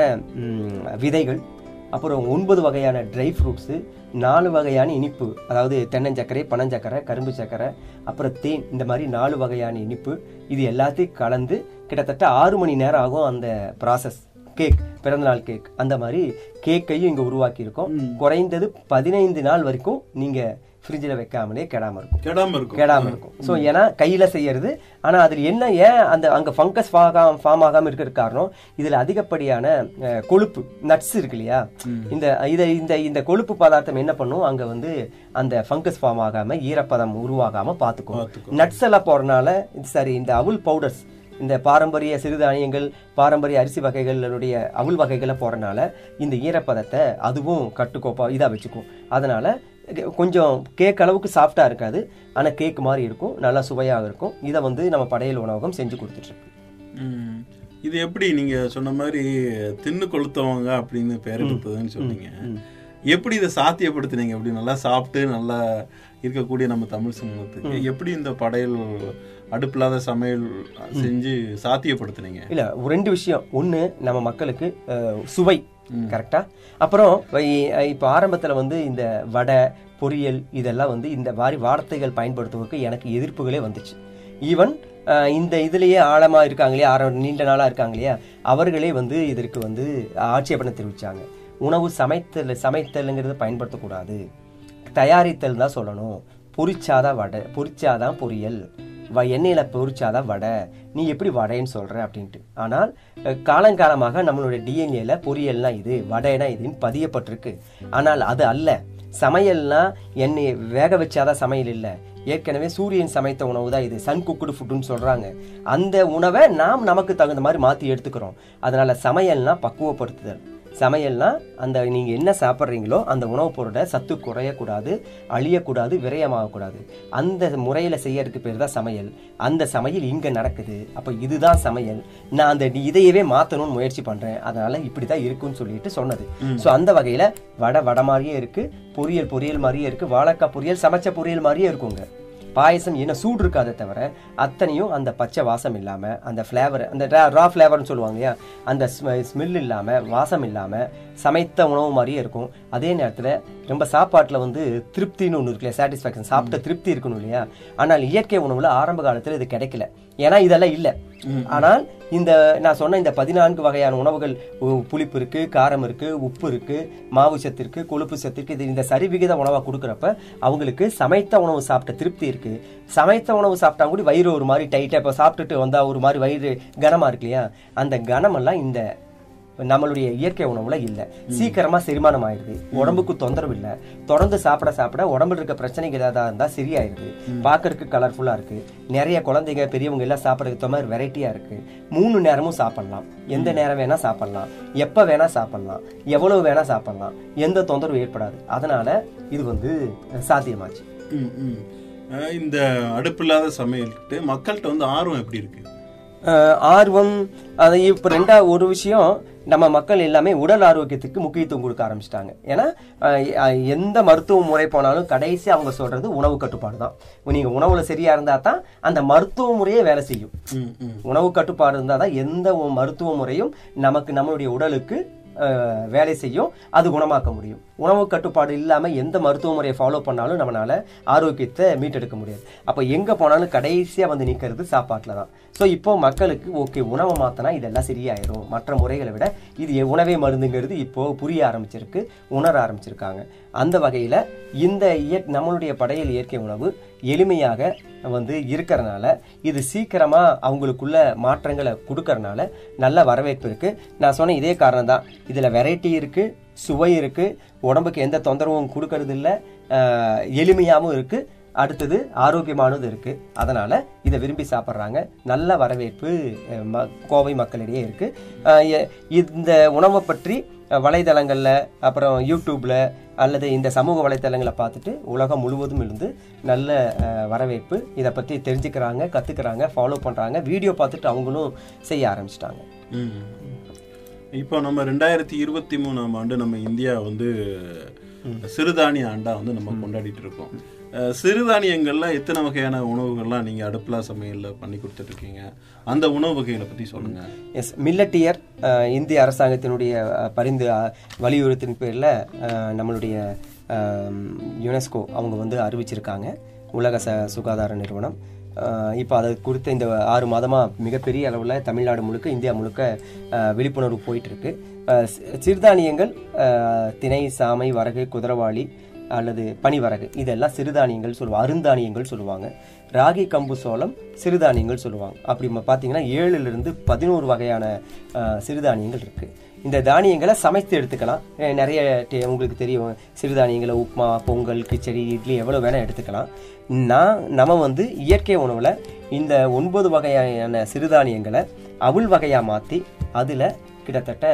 விதைகள். அப்புறம் ஒன்பது வகையான ட்ரை ஃப்ரூட்ஸு நாலு வகையான இனிப்பு அதாவது தென்னஞ்சக்கரை பனஞ்சக்கரை கரும்பு சக்கரை அப்புறம் தேன் இந்த மாதிரி நாலு வகையான இனிப்பு. இது எல்லாத்தையும் கலந்து கிட்டத்தட்ட ஆறு மணி நேரம் ஆகும் அந்த ப்ராசஸ் கேக் பிறந்தநாள் கேக் அந்த மாதிரி கேக்கையும் இங்கே உருவாக்கியிருக்கோம். குறைந்தது பதினைந்து நாள் வரைக்கும் நீங்கள் ஃப்ரிட்ஜில் வைக்காமலே கெடாம இருக்கும். கெடாம இருக்கும். கெடாம இருக்கும். ஸோ ஏன்னா கையில செய்யறது ஆனா அதுல என்ன ஏன் அந்த அங்க ஃபங்கஸ் ஃபார்ம் ஆகாம இருக்கிற காரணம் இதுல அதிகப்படியான கொழுப்பு நட்ஸ் இருக்கு இல்லையா? இந்த இத இந்த இந்த கொழுப்பு பதார்த்தம் என்ன பண்ணும்? அங்க வந்து அந்த ஃபங்கஸ் ஃபார்ம் ஆகாம ஈரப்பதம் உருவாகாம பாத்துக்கும் நட்ஸ் எல்லாம் இது சரி இந்த அவுல் பவுடர்ஸ் இந்த பாரம்பரிய சிறுதானியங்கள் பாரம்பரிய அரிசி வகைகளுடைய அவுல் வகைகளை போறனால இந்த ஈரப்பதத்தை அதுவும் கட்டுக்கோப்பா இதா வச்சுக்கும். அதனால கொஞ்சம் கேக் அளவுக்கு சாஃப்டா இருக்காது. ஆனா கேக் மாதிரி இருக்கும். நல்லா சுவையாக இருக்கும். இதை வந்து நம்ம படையல் உணவகம் செஞ்சு ம். இது எப்படி நீங்க சொன்ன மாதிரி தின்னு கொளுத்தவங்க அப்படின்னு பேர் எடுத்ததுன்னு சொன்னீங்க. எப்படி இதை சாத்தியப்படுத்துனீங்க? எப்படி நல்லா சாப்பிட்டு நல்லா இருக்கக்கூடிய நம்ம தமிழ் சமூகத்துக்கு எப்படி இந்த படையல் அடுப்பில்லாத சமையல் செஞ்சு சாத்தியப்படுத்துனீங்க? இல்ல ரெண்டு விஷயம். ஒண்ணு நம்ம மக்களுக்கு சுவை. கரெக்டா? அப்புறம் இப்போ ஆரம்பத்தில் வந்து இந்த வடை பொரியல் இதெல்லாம் வந்து இந்த மாதிரி வார்த்தைகள் பயன்படுத்துவதற்கு எனக்கு எதிர்ப்புகளே வந்துச்சு. ஈவன் இந்த இதுலேயே ஆழமாக இருக்காங்களே ஆர நீண்ட நாளாக இருக்காங்க இல்லையா? அவர்களே வந்து இதற்கு வந்து ஆட்சேபனை தெரிவித்தாங்க உணவு சமைத்தல் சமைத்தலுங்கிறது பயன்படுத்தக்கூடாது. தயாரித்தல் தான் சொல்லணும். பொரிச்சாதான் வடை பொரிச்சாதான் பொரியல். வ- எண்ணெயில் பொரிச்சாதான் வடை. நீ எப்படி வடைன்னு சொல்கிற அப்படின்ட்டு. ஆனால் காலங்காலமாக நம்மளுடைய டிஎன்ஏல பொரியல்னா இது வடைனா இதுன்னு பதியப்பட்டிருக்கு. ஆனால் அது அல்ல. சமையல்னா எண்ணெய் வேக வச்சாதான் சமையல் இல்லை. ஏற்கனவே சூரியன் சமைத்த உணவு தான் இது. சன் குக்குடு ஃபுட்டுன்னு சொல்கிறாங்க அந்த உணவை நாம் நமக்கு தகுந்த மாதிரி மாற்றி எடுத்துக்கிறோம். அதனால் சமையல்னா பக்குவப்படுத்துதல். சமையல்னா அந்த நீங்க என்ன சாப்பிட்றீங்களோ அந்த உணவுப் பொருளை சத்து குறையக்கூடாது அழியக்கூடாது விரயமாகக்கூடாது. அந்த முறையில செய்யறதுக்கு பேர் தான் சமையல். அந்த சமையல் இங்க நடக்குது. அப்ப இதுதான் சமையல். நான் அந்த இதையவே மாத்தணும்னு முயற்சி பண்றேன். அதனால இப்படிதான் இருக்குன்னு சொல்லிட்டு சொன்னது. சோ அந்த வகையில வடை வடை மாதிரியே இருக்கு. பொரியல் பொரியல் மாதிரியே இருக்கு. வாழைக்காய் பொரியல் சமைச்ச பொரியல் மாதிரியே இருக்குங்க. பாயசம் என்ன சூடு இருக்காதே தவிர அத்தனையும் அந்த பச்சை வாசம் இல்லாம அந்த ஃப்ளேவர் அந்த ரா ஃப்ளேவர்னு சொல்லுவாங்க இல்லையா? அந்த ஸ்மெல் இல்லாம வாசம் இல்லாம சமைத்த உணவு மாதிரியே இருக்கும். அதே நேரத்துல ரொம்ப சாப்பாட்டுல வந்து திருப்தின்னு ஒன்று இருக்குல்லையா சாட்டிஸ்ஃபேக்ஷன் சாப்பிட்ட திருப்தி இருக்கணும் இல்லையா? ஆனால் இயற்கை உணவுல ஆரம்ப காலத்துல இது கிடைக்கல. ஏன்னா இதெல்லாம் இல்ல. ஆனால் இந்த நான் சொன்ன இந்த பதினான்கு வகையான உணவுகள் புளிப்பு இருக்கு காரம் இருக்கு உப்பு இருக்கு மாவு சத்து இருக்கு கொழுப்பு சத்து இருக்கு. இது இந்த சரிவிகித உணவா கொடுக்குறப்ப அவங்களுக்கு சமைத்த உணவு சாப்பிட்ட திருப்தி இருக்கு. சமைத்த உணவு சாப்பிட்டா கூட வயிறு ஒரு மாதிரி டைட்டா இப்போ சாப்பிட்டுட்டு வந்தா ஒரு மாதிரி வயிறு கனமா இருக்கு இல்லையா? அந்த கனமெல்லாம் இந்த நம்மளுடைய இயற்கை உணவுல இல்ல. சீக்கிரமா செரிமானம் ஆயிடுது உடம்புக்கு தொந்தரவு இல்ல. தொடர்ந்து சாப்பிட சாப்பிட உடம்புல இருக்க பிரச்சனைகள் ஏதாவது இருந்தா சரியாயிருது பார்க்கறதுக்கு கலர்ஃபுல்லா இருக்கு. நிறைய குழந்தைங்க பெரியவங்க எல்லாம் சாப்பிடறதுக்கு மாதிரி வெரைட்டியா இருக்கு. மூணு நேரமும் சாப்பிடலாம். எந்த நேரம் வேணா சாப்பிடலாம். எப்ப வேணா சாப்பிடலாம். எவ்வளவு வேணா சாப்பிடலாம். எந்த தொந்தரவும் ஏற்படாது. அதனால இது வந்து சாத்தியமாச்சு. இந்த அடுப்பில்லாத சமையல்கிட்ட மக்கள்கிட்ட வந்து ஆர்வம் எப்படி இருக்கு? ஆர்வம் அது இப்போ ரெண்டா ஒரு விஷயம். நம்ம மக்கள் எல்லாமே உடல் ஆரோக்கியத்துக்கு முக்கியத்துவம் கொடுக்க ஆரம்பிச்சிட்டாங்க. ஏன்னா எந்த மருத்துவ முறை போனாலும் கடைசி அவங்க சொல்றது உணவு கட்டுப்பாடு தான். நீங்க உணவுல சரியா இருந்தா தான் அந்த மருத்துவ முறையே வேலை செய்யும். உணவு கட்டுப்பாடு இருந்தால் தான் எந்த மருத்துவ முறையும் நமக்கு நம்மளுடைய உடலுக்கு வேலை செய்யும். அது குணமாக்க முடியும். உணவு கட்டுப்பாடு இல்லாமல் எந்த மருத்துவ முறையை ஃபாலோ பண்ணாலும் நம்மளால் ஆரோக்கியத்தை மீட்டெடுக்க முடியாது. அப்போ எங்கே போனாலும் கடைசியாக வந்து நிற்கிறது சாப்பாட்டில் தான் ஸோ இப்போது மக்களுக்கு ஓகே உணவை மாற்றினா இதெல்லாம் சரியாயிரும். மற்ற முறைகளை விட இது உணவே மருந்துங்கிறது இப்போது புரிய ஆரம்பிச்சிருக்கு உணர ஆரம்பிச்சிருக்காங்க. அந்த வகையில் இந்த இய நம்மளுடைய படையல் இயற்கை உணவு எளிமையாக வந்து இருக்கிறனால இது சீக்கிரமாக அவங்களுக்குள்ள மாற்றங்களை கொடுக்கறனால நல்ல வரவேற்பு இருக்குது நான் சொன்ன இதே காரணம் தான் இதில் வெரைட்டி இருக்குது சுவை இருக்குது உடம்புக்கு எந்த தொந்தரவும் கொடுக்கறது இல்லை எளிமையாகவும் இருக்குது அடுத்தது ஆரோக்கியமானது இருக்குது அதனால் இதை விரும்பி சாப்பிட்றாங்க. நல்ல வரவேற்பு ம- கோவை மக்களிடையே இருக்குது இந்த உணவை பற்றி வலைதளங்களில் அப்புறம் யூடியூப்பில் அல்லது இந்த சமூக வலைத்தளங்களை பார்த்துட்டு உலகம் முழுவதும் இருந்து நல்ல வரவேற்பு இதை பற்றி தெரிஞ்சுக்கிறாங்க கற்றுக்கிறாங்க ஃபாலோ பண்ணுறாங்க வீடியோ பார்த்துட்டு அவங்களும் செய்ய ஆரம்பிச்சிட்டாங்க. ம். இப்போ நம்ம ரெண்டாயிரத்தி இருபத்தி மூணாம் ஆண்டு நம்ம இந்தியா வந்து சிறுதானிய ஆண்டா வந்து நம்ம கொண்டாடிட்டு இருக்கோம் சிறுதானியங்கள்ல எத்தனை வகையான உணவுகள்லாம் நீங்க அடுப்புலா சமையல்ல பண்ணி கொடுத்துட்டு இருக்கீங்க அந்த உணவு வகைகளை பத்தி சொல்லுங்க. எஸ் மில்லட்டியர் இந்திய அரசாங்கத்தினுடைய பரிந்து வலியுறுத்தின் பேரில் நம்மளுடைய யுனெஸ்கோ அவங்க வந்து அறிவிச்சிருக்காங்க. உலக ச சுகாதார நிறுவனம். இப்போ அதை குறித்த இந்த ஆறு மாதமாக மிகப்பெரிய அளவில் தமிழ்நாடு முழுக்க இந்தியா முழுக்க விழிப்புணர்வு போயிட்டுருக்கு. சிறுதானியங்கள் திணை சாமை வரகு குதிரவாளி அல்லது பனிவரகு இதெல்லாம் சிறுதானியங்கள் சொல்லுவாங்க அருந்தானியங்கள் சொல்லுவாங்க. ராகி கம்பு சோளம் சிறுதானியங்கள் சொல்லுவாங்க. அப்படி பார்த்தீங்கன்னா ஏழுலேருந்து பதினோரு வகையான சிறுதானியங்கள் இருக்குது இந்த தானியங்களை சமைத்து எடுத்துக்கலாம். நிறைய உங்களுக்கு தெரியும் சிறுதானியங்களை உப்மா பொங்கல் கிச்சடி இட்லி எவ்வளோ வேணால் எடுத்துக்கலாம். நான் நம்ம வந்து இயற்கை உணவில் இந்த ஒன்பது வகையான சிறுதானியங்களை அவுள் வகையாக மாற்றி அதில் கிட்டத்தட்ட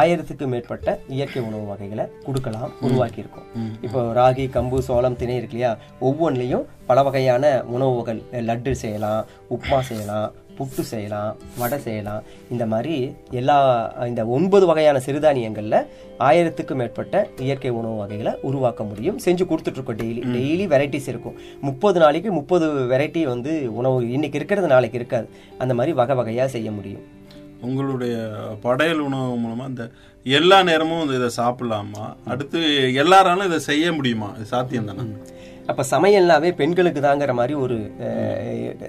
ஆயிரத்துக்கு மேற்பட்ட இயற்கை உணவு வகைகளை கொடுக்கலாம் உருவாக்கி இருக்கோம் இப்போ ராகி கம்பு சோளம் திணை இருக்கு இல்லையா? ஒவ்வொன்றிலையும் பல வகையான உணவுகள் லட்டு செய்யலாம் உப்மா செய்யலாம் புட்டு செய்யலாம் வடை செய்யலாம். இந்த மாதிரி எல்லா இந்த ஒன்பது வகையான சிறுதானியங்கள்ல ஆயிரத்துக்கும் மேற்பட்ட இயற்கை உணவு வகைகளை உருவாக்க முடியும். செஞ்சு கொடுத்துட்டு இருக்கோம் டெய்லி டெய்லி வெரைட்டிஸ் இருக்கும். முப்பது நாளைக்கு முப்பது வெரைட்டி வந்து உணவு இன்னைக்கு இருக்கிறது நாளைக்கு இருக்காது. அந்த மாதிரி வகை வகையா செய்ய முடியும். உங்களுடைய படையல் உணவு மூலமா இந்த எல்லா நேரமும் இதை சாப்பிடலாமா? அடுத்து எல்லாராலும் இதை செய்ய முடியுமா? சாத்தியம் தானே அப்ப சமையல்னாவே பெண்களுக்கு தாங்கிற மாதிரி ஒரு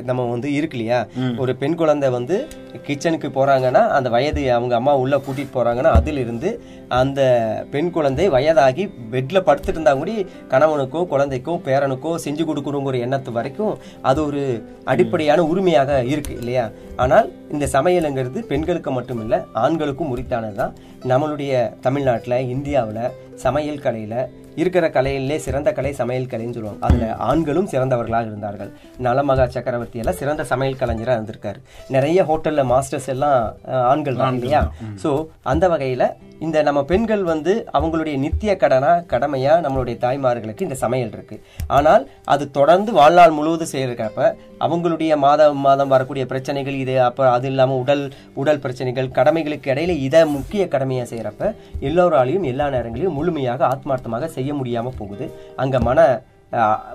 நம்ம வந்து இருக்கு இல்லையா? ஒரு பெண் குழந்தை வந்து கிச்சனுக்கு போறாங்கன்னா அந்த வயது அவங்க அம்மா உள்ள கூட்டிட்டு போறாங்கன்னா அதில் இருந்து அந்த பெண் குழந்தை வயதாகி பெட்ல படுத்துட்டு இருந்தா கூட கணவனுக்கோ குழந்தைக்கோ பேரனுக்கோ செஞ்சு கொடுக்கணுங்கிற எண்ணத்து வரைக்கும் அது ஒரு அடிப்படையான உரிமையாக இருக்கு இல்லையா? ஆனால் இந்த சமையலுங்கிறது பெண்களுக்கு மட்டும் இல்ல ஆண்களுக்கும் உரித்தானது தான் நம்மளுடைய தமிழ்நாட்டுல இந்தியாவுல சமையல் கலையில இருக்கிற கலையிலே சிறந்த கலை சமையல் கலைன்னு சொல்லுவாங்க. அதுல ஆண்களும் சிறந்தவர்களாக இருந்தார்கள். நலமகா சக்கரவர்த்தி எல்லாம் சிறந்த சமையல் கலைஞரா இருந்திருக்காரு. நிறைய ஹோட்டல்ல மாஸ்டர்ஸ் எல்லாம் ஆண்கள் தான் இல்லையா? சோ அந்த வகையில இந்த நம்ம பெண்கள் வந்து அவங்களுடைய நித்திய கடனா கடமையா நம்மளுடைய தாய்மார்களுக்கு இந்த சமையல் இருக்கு. ஆனால் அது தொடர்ந்து வாழ்நாள் முழுவதும் செய்யறப்ப அவங்களுடைய மாதம் மாதம் வரக்கூடிய பிரச்சனைகள் இது அப்ப அது இல்லாம உடல் உடல் பிரச்சனைகள் கடமைகளுக்கு இடையில இதை முக்கிய கடமையா செய்யறப்ப எல்லோராலையும் எல்லா நேரங்களையும் முழுமையாக ஆத்மார்த்தமாக செய்ய முடியாமல் போகுது. அங்கே மன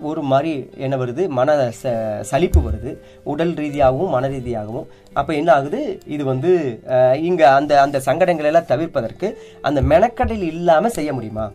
ஒரு மாதிரி என்ன வருது? மன ச- சலிப்பு வருது. உடல் ரீதியாகவும் மன ரீதியாகவும். அப்போ என்ன ஆகுது? இது வந்து இங்கே அந்த அந்த சங்கடங்களை எல்லாம் தவிர்ப்பதற்கு அந்த மெனக்கடல் இல்லாமல் செய்ய முடியுமா?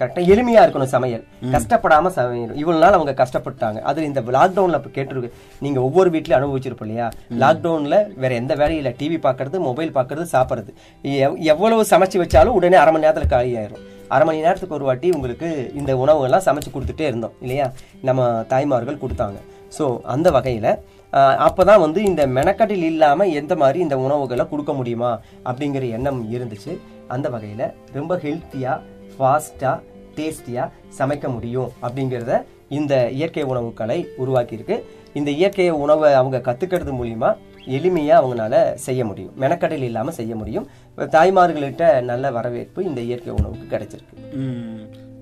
கரெக்டா எளிமையா இருக்கணும் சமையல். கஷ்டப்படாம சமையல். இவ்வளவு நாள் அவங்க கஷ்டப்பட்டாங்க. அது இந்த லாக்டவுன்ல இப்ப கேட்டிருக்கு நீங்க ஒவ்வொரு வீட்லயும் அனுபவிச்சிருப்போம் இல்லையா? லாக்டவுன்ல வேற எந்த வேலையும் இல்ல. டிவி பாக்குறது மொபைல் பாக்குறது சாப்பிடுறது. எவ்- எவ்வளவு சமைச்சு வச்சாலும் உடனே அரை மணி நேரத்துல காலி ஆயிரும். அரை மணி நேரத்துக்கு ஒரு வாட்டி உங்களுக்கு இந்த உணவுகள்லாம் சமைச்சு கொடுத்துட்டே இருந்தோம் இல்லையா? நம்ம தாய்மார்கள் கொடுத்தாங்க. ஸோ அந்த வகையில ஆஹ், அப்பதான் வந்து இந்த மெனக்கடில் இல்லாம எந்த மாதிரி இந்த உணவுகளை கொடுக்க முடியுமா அப்படிங்கிற எண்ணம் இருந்துச்சு. அந்த வகையில ரொம்ப ஹெல்த்தியா ஃபாஸ்டா டேஸ்டியா சமைக்க முடியும் அப்படிங்கிறத இந்த இயற்கை உணவுகளை உருவாக்கியிருக்கு. இந்த இயற்கை உணவை அவங்க கத்துக்கிறது மூலியமா எளிமையா அவங்களால செய்ய முடியும். மெனக்கடல் இல்லாம செய்ய முடியும். தாய்மார்கள்கிட்ட நல்ல வரவேற்பு இந்த இயற்கை உணவுக்கு கிடைச்சிருக்கு.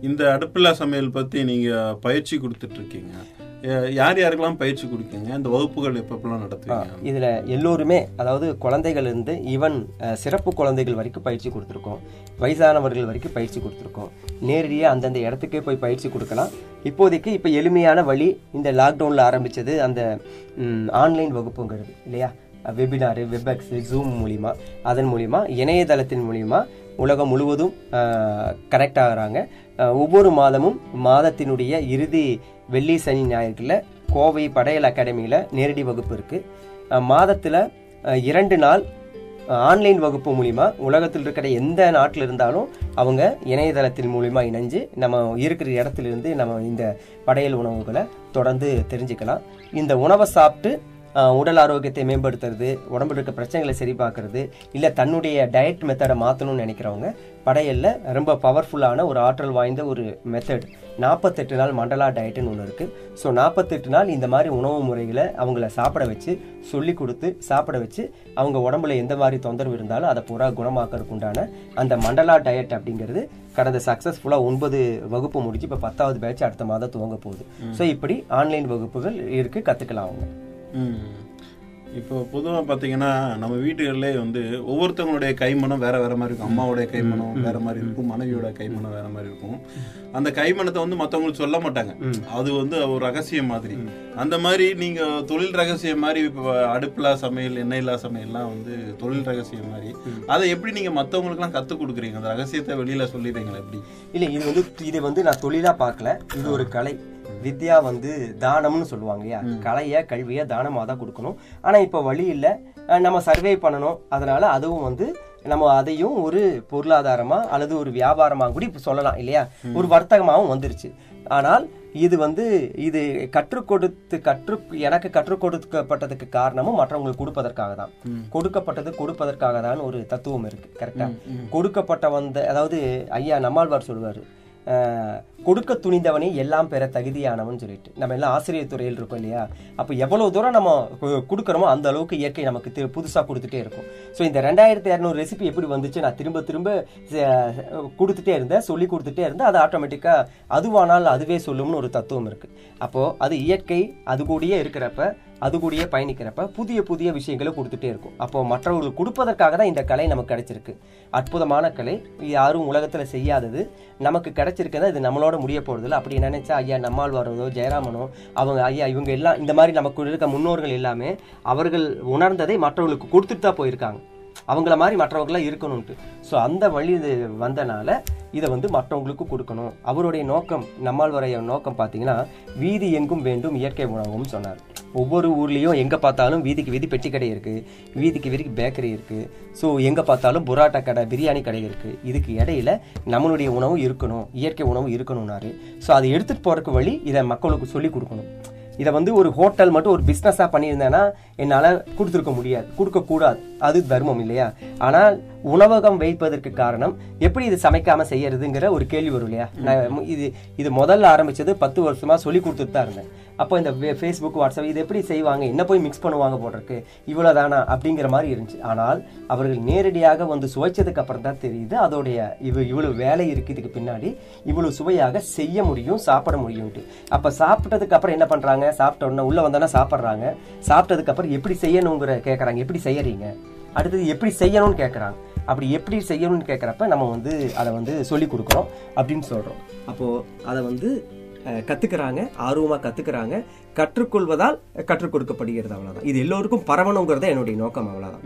இந்த அடுப்பில்லா சமையல் பத்தி நீங்க பயிற்சி கொடுத்துட்டு இருக்கீங்க அஹ் யார் யாருக்கெல்லாம் பயிற்சி கொடுக்கீங்க? இந்த வகுப்புகள் எப்பப்பெல்லாம் நடத்துவீங்க? இதுல எல்லோருமே அதாவது குழந்தைகள் இருந்து ஈவன் சிறப்பு குழந்தைகள் வரைக்கும் பயிற்சி கொடுத்துருக்கோம். வயசானவர்கள் வரைக்கும் பயிற்சி கொடுத்துருக்கோம். நேரடியாக அந்தந்த இடத்துக்கே போய் பயிற்சி கொடுக்கலாம். இப்போதைக்கு இப்போ எளிமையான வழி இந்த லாக்டவுனில் ஆரம்பித்தது அந்த ஆன்லைன் வகுப்புங்கிறது இல்லையா? வெபினாரு வெப்எக்ஸு ஜூம் மூலிமா அதன் மூலிமா இணையதளத்தின் மூலிமா உலகம் முழுவதும் கனெக்ட் ஆகிறாங்க. ஒவ்வொரு மாதமும் மாதத்தினுடைய இறுதி வெள்ளி சனி ஞாயிற்றில் கோவை படையல் அகாடமியில் நேரடி வகுப்பு இருக்குது மாதத்தில் இரண்டு நாள் ஆன்லைன் வகுப்பு மூலிமா உலகத்தில் இருக்கிற எந்த நாட்டில் இருந்தாலும் அவங்க இணையதளத்தின் மூலிமா இணைஞ்சு நம்ம இருக்கிற இடத்துல இருந்து நம்ம இந்த படையல் உணவுகளை தொடர்ந்து தெரிஞ்சுக்கலாம். இந்த உணவை சாப்பிட்டு உடல் ஆரோக்கியத்தை மேம்படுத்துறது உடம்புல இருக்க பிரச்சனைகளை சரி பார்க்கறது இல்லை தன்னுடைய டயட் மெத்தடை மாற்றணும்னு நினைக்கிறவங்க படையல்ல ரொம்ப பவர்ஃபுல்லான ஒரு ஆற்றல் வாய்ந்த ஒரு மெத்தட் நாற்பத்தெட்டு நாள் மண்டலா டயட்னு ஒன்று இருக்குது ஸோ நாற்பத்தெட்டு நாள் இந்த மாதிரி உணவு முறைகளை அவங்கள சாப்பிட வச்சு சொல்லி கொடுத்து சாப்பிட வச்சு அவங்க உடம்புல எந்த மாதிரி தொந்தரவு இருந்தாலும் அதை பூரா குணமாக்கறதுக்கு உண்டான அந்த மண்டலா டயட் அப்படிங்கிறது கடந்த சக்ஸஸ்ஃபுல்லாக ஒன்பது வகுப்பு முடிச்சு இப்போ பத்தாவது பேட்ச் அடுத்த மாதம் துவங்க போகுது. ஸோ இப்படி ஆன்லைன் வகுப்புகள் இருக்கு கற்றுக்கலாம் அவங்க. இப்போ பொதுவாக பார்த்தீங்கன்னா நம்ம வீடுகளிலே வந்து ஒவ்வொருத்தவங்களுடைய கைமணம் வேற வேற மாதிரி இருக்கும். அம்மாவுடைய கைமணம் வேற மாதிரி இருக்கும். மனைவியோட கைமணம் வேற மாதிரி இருக்கும். அந்த கைமணத்தை வந்து மற்றவங்களுக்கு சொல்ல மாட்டாங்க. அது வந்து ஒரு ரகசியம் மாதிரி. அந்த மாதிரி நீங்க தொழில் ரகசியம் மாதிரி இப்போ அடுப்பில்லா சமையல் எண்ணெயில்லா சமையல்லாம் வந்து தொழில் ரகசியம் மாதிரி. அதை எப்படி நீங்க மற்றவங்களுக்குலாம் கற்றுக் கொடுக்குறீங்க? அந்த ரகசியத்தை வெளியில சொல்லிடுறீங்களா எப்படி? இல்லை இது வந்து இது வந்து நான் தொழிலா பார்க்கல. இது ஒரு கலை. வித்யா வந்து தானம்னு சொல்லுவாங்க இல்லையா கலைய கல்விய தானமா தான் கொடுக்கணும். ஆனா இப்போ வழி இல்லை. நம்ம சர்வே பண்ணணும். அதனால அதுவும் வந்து நம்ம அதையும் ஒரு பொருளாதாரமா அல்லது ஒரு வியாபாரமா கூட இப்ப சொல்லலாம் இல்லையா? ஒரு வர்த்தகமாகவும் வந்துருச்சு. ஆனால் இது வந்து இது கற்றுக் கொடுத்து கற்று எனக்கு கற்றுக் கொடுக்கப்பட்டதுக்கு காரணமும் மற்றவங்களுக்கு கொடுப்பதற்காக தான். கொடுக்கப்பட்டது கொடுப்பதற்காக தான் ஒரு தத்துவம் இருக்கு கரெக்டா கொடுக்கப்பட்ட வந்த அதாவது ஐயா நம்மாழ்வார் சொல்லுவாரு கொடுக்க துணிந்தவனே எல்லாம் பெற தகுதியானவன் சொல்லிட்டு. நம்ம எல்லாம் ஆசிரியர் துறையில் இருக்கோம் இல்லையா? அப்போ எவ்வளோ தூரம் நம்ம கு- அந்த அளவுக்கு இயற்கை நமக்கு திரு புதுசாக கொடுத்துட்டே இருக்கும். ஸோ இந்த ரெண்டாயிரத்தி இரநூறு ரெசிபி எப்படி வந்துச்சு? நான் திரும்ப திரும்ப கொடுத்துட்டே இருந்தேன். சொல்லி கொடுத்துட்டே இருந்தேன். அது ஆட்டோமேட்டிக்காக அதுவானால் அதுவே சொல்லும்னு ஒரு தத்துவம் இருக்குது அப்போது அது இயற்கை அது கூடயே இருக்கிறப்ப அது கூடயே பயணிக்கிறப்ப புதிய புதிய விஷயங்களை கொடுத்துட்டே இருக்கும். அப்போ மற்றவர்களுக்கு கொடுப்பதற்காக தான் இந்த கலை நமக்கு கிடைச்சிருக்கு. அற்புதமான கலை. யாரும் உலகத்தில் செய்யாதது. நமக்கு கிடைச்சிருக்கிறது இது நம்மளோட முடிய போறதில்ல. அப்படி நினைச்சா ஐயா நம்மாழ்வாரதோ ஜெயராமனோ அவங்க ஐயா இவங்க எல்லாம் இந்த மாதிரி நமக்கு இருக்க முன்னோர்கள் எல்லாமே அவர்கள் உணர்ந்ததை மற்றவர்களுக்கு கொடுத்துட்டு தான் போயிருக்காங்க. அவங்கள மாதிரி மற்றவங்களாம் இருக்கணும்ட்டு ஸோ அந்த வழி வந்தனால இதை வந்து மற்றவங்களுக்கு கொடுக்கணும். அவருடைய நோக்கம் நம்மாழ்வாரைய நோக்கம் பார்த்தீங்கன்னா வீதி எங்கும் வேண்டும் இயற்கை உணவும் சொன்னார். ஒவ்வொரு ஊர்லேயும் எங்கே பார்த்தாலும் வீதிக்கு வீதி பெட்டி கடை இருக்குது வீதிக்கு வீதிக்கு பேக்கரி இருக்குது ஸோ எங்கே பார்த்தாலும் புராட்டா கடை பிரியாணி கடை இருக்குது இதுக்கு இடையில நம்மளுடைய உணவு இருக்கணும் இயற்கை உணவு இருக்கணும்னாரு. ஸோ அதை எடுத்துகிட்டு போகிறக்கு வழி இதை மக்களுக்கு சொல்லி கொடுக்கணும். இதை வந்து ஒரு ஹோட்டல் மட்டும் ஒரு பிஸ்னஸாக பண்ணியிருந்தேன்னா என்னால் கொடுத்துருக்க முடியாது கொடுக்கக்கூடாது அது தர்மம் இல்லையா? ஆனால் உணவகம் வைப்பதற்கு காரணம் எப்படி இது சமைக்காம செய்யறதுங்கிற ஒரு கேள்வி வரும் இல்லையா? நான் இது இது முதல்ல ஆரம்பிச்சது பத்து வருஷமா சொல்லி கொடுத்துட்டு தான் இருந்தேன். அப்போ இந்த ஃபேஸ்புக் வாட்ஸ்அப் இது எப்படி செய்வாங்க? என்ன போய் மிக்ஸ் பண்ணுவாங்க போட்டிருக்கு? இவ்வளோதானா அப்படிங்கிற மாதிரி இருந்துச்சு. ஆனால் அவர்கள் நேரடியாக வந்து சுவைச்சதுக்கு அப்புறம் தான் தெரியுது. அதோடைய இவ இவ்வளவு வேலை இருக்கு. இதுக்கு பின்னாடி இவ்வளவு சுவையாக செய்ய முடியும் சாப்பிட முடியும்ட்டு. அப்ப சாப்பிட்டதுக்கு அப்புறம் என்ன பண்றாங்க? சாப்பிட்ட உடனே உள்ள வந்தோன்னா சாப்பிட்றாங்க. சாப்பிட்டதுக்கு அப்புறம் எப்படி செய்யணுங்கிற கேட்கறாங்க எப்படி செய்யறீங்க? அடுத்தது எப்படி செய்யணும்னு கேட்கறாங்க அப்படி எப்படி செய்யணும்னு கேட்குறப்ப நம்ம வந்து அதை வந்து சொல்லி கொடுக்குறோம் அப்படின்னு சொல்றோம். அப்போ அதை வந்து அஹ், கத்துக்கிறாங்க ஆர்வமா கத்துக்கிறாங்க. கற்றுக்கொள்வதால் கற்றுக் கொடுக்கப்படுகிறது அவ்வளவுதான். இது எல்லோருக்கும் பரவணுங்கிறத என்னுடைய நோக்கம் அவ்வளவுதான்.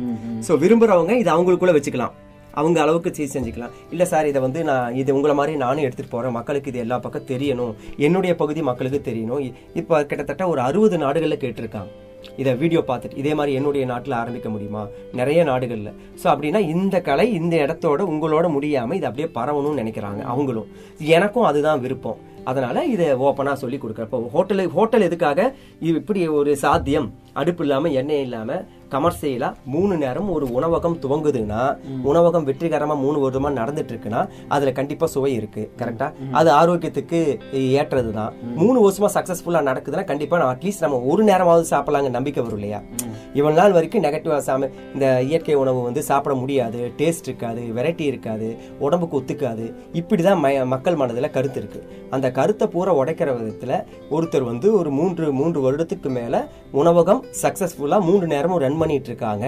சோ விரும்புறவங்க இது அவங்களுக்குள்ள வச்சுக்கலாம். அவங்க அளவுக்கு சீர் செஞ்சுக்கலாம். இல்ல சார் இதை வந்து நான் இது உங்களை மாதிரி நானும் எடுத்துட்டு போறேன். மக்களுக்கு இது எல்லா பக்கம் தெரியணும். என்னுடைய பகுதி மக்களுக்கு தெரியணும். இப்ப கிட்டத்தட்ட ஒரு அறுபது நாடுகள்ல கேட்டிருக்காங்க. இதை வீடியோ பார்த்துட்டு இதே மாதிரி என்னுடைய நாட்டில் ஆரம்பிக்க முடியுமா? நிறைய நாடுகளில். ஸோ அப்படின்னா இந்த கலை இந்த இடத்தோட உங்களோட முடியாமல் இது அப்படியே பரவணும்னு நினைக்கிறாங்க அவங்களும். எனக்கும் அதுதான் விருப்பம். அதனால இதை ஓப்பனாக சொல்லி கொடுக்குறப்போ ஹோட்டலு ஹோட்டல் எதுக்காக? இது இப்படி ஒரு சாத்தியம். அடுப்பு இல்லாமல் எண்ணெய் இல்லாமல் கமர்ஷியலா மூணு நேரம் ஒரு உணவகம் துவங்குதுன்னா உணவகம் வெற்றிகரமா மூணு வருடமா நடந்துட்டு இருக்குன்னா அதுல கண்டிப்பா சுவை இருக்கு கரெக்டா அது ஆரோக்கியத்துக்கு ஏற்றதுதான். மூணு வருஷமா சக்சஸ்ஃபுல்லா நடக்குதுன்னா கண்டிப்பா அட்லீஸ்ட் நம்ம ஒரு நேரமாவது சாப்பிடலாங்க நம்பிக்கை வரும் இல்லையா? இவ்வளவு நாள் வரைக்கும் நெகட்டிவா சாம இந்த இயற்கை உணவு வந்து சாப்பிட முடியாது டேஸ்ட் இருக்காது வெரைட்டி இருக்காது உடம்புக்கு ஒத்துக்காது. இப்படிதான் மக்கள் மனதுல கருத்து இருக்கு. அந்த கருத்தை பூரா உடைக்கிற விதத்துல ஒருத்தர் வந்து ஒரு மூன்று மூன்று வருடத்துக்கு மேல உணவகம் சக்சஸ்ஃபுல்லா மூன்று நேரமும் ரன் பண்ணிட்டு இருக்காங்க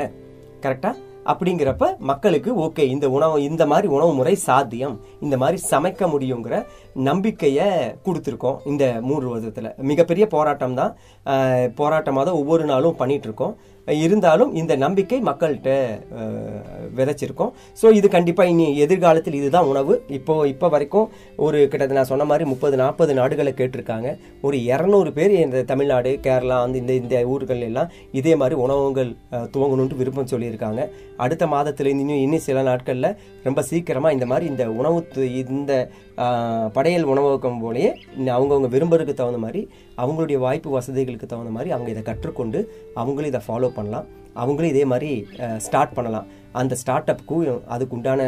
கரெக்டா அப்படிங்கிறப்ப மக்களுக்கு ஓகே இந்த உணவு இந்த மாதிரி உணவு முறை சாத்தியம். இந்த மாதிரி சமைக்க முடியுங்கிற நம்பிக்கையை கொடுத்துருக்கோம் இந்த மூன்று வருதத்தில் மிகப்பெரிய போராட்டம் தான் போராட்டமாக தான் ஒவ்வொரு நாளும் பண்ணிட்டு இருக்கோம் இருந்தாலும் இந்த நம்பிக்கை மக்கள்கிட்ட விதைச்சிருக்கோம். ஸோ இது கண்டிப்பாக இனி எதிர்காலத்தில் இதுதான் உணவு. இப்போ இப்போ வரைக்கும் ஒரு கிட்டத்தட்ட நான் சொன்ன மாதிரி முப்பது நாற்பது நாடுகளை கேட்டிருக்காங்க. ஒரு இரநூறு பேர் இந்த தமிழ்நாடு கேரளா அந்த இந்த இந்த ஊர்கள் எல்லாம் இதே மாதிரி உணவுகள் துவங்கணுன்ட்டு துவங்கணும்னு விருப்பம் சொல்லியிருக்காங்க. அடுத்த மாதத்துல இன்னும் இன்னும் சில நாட்களில் ரொம்ப சீக்கிரமாக இந்த மாதிரி இந்த உணவு இந்த படையல் உணவகம் போலேயே இன்னும் விரும்புறதுக்கு தகுந்த மாதிரி அவங்களுடைய வாய்ப்பு வசதிகளுக்கு தகுந்த மாதிரி அவங்க இதை கற்றுக்கொண்டு அவங்களும் இதை ஃபாலோ பண்ணலாம். அவங்களும் இதே மாதிரி ஸ்டார்ட் பண்ணலாம். அந்த ஸ்டார்ட் அப்புக்கும் அதுக்கு உண்டான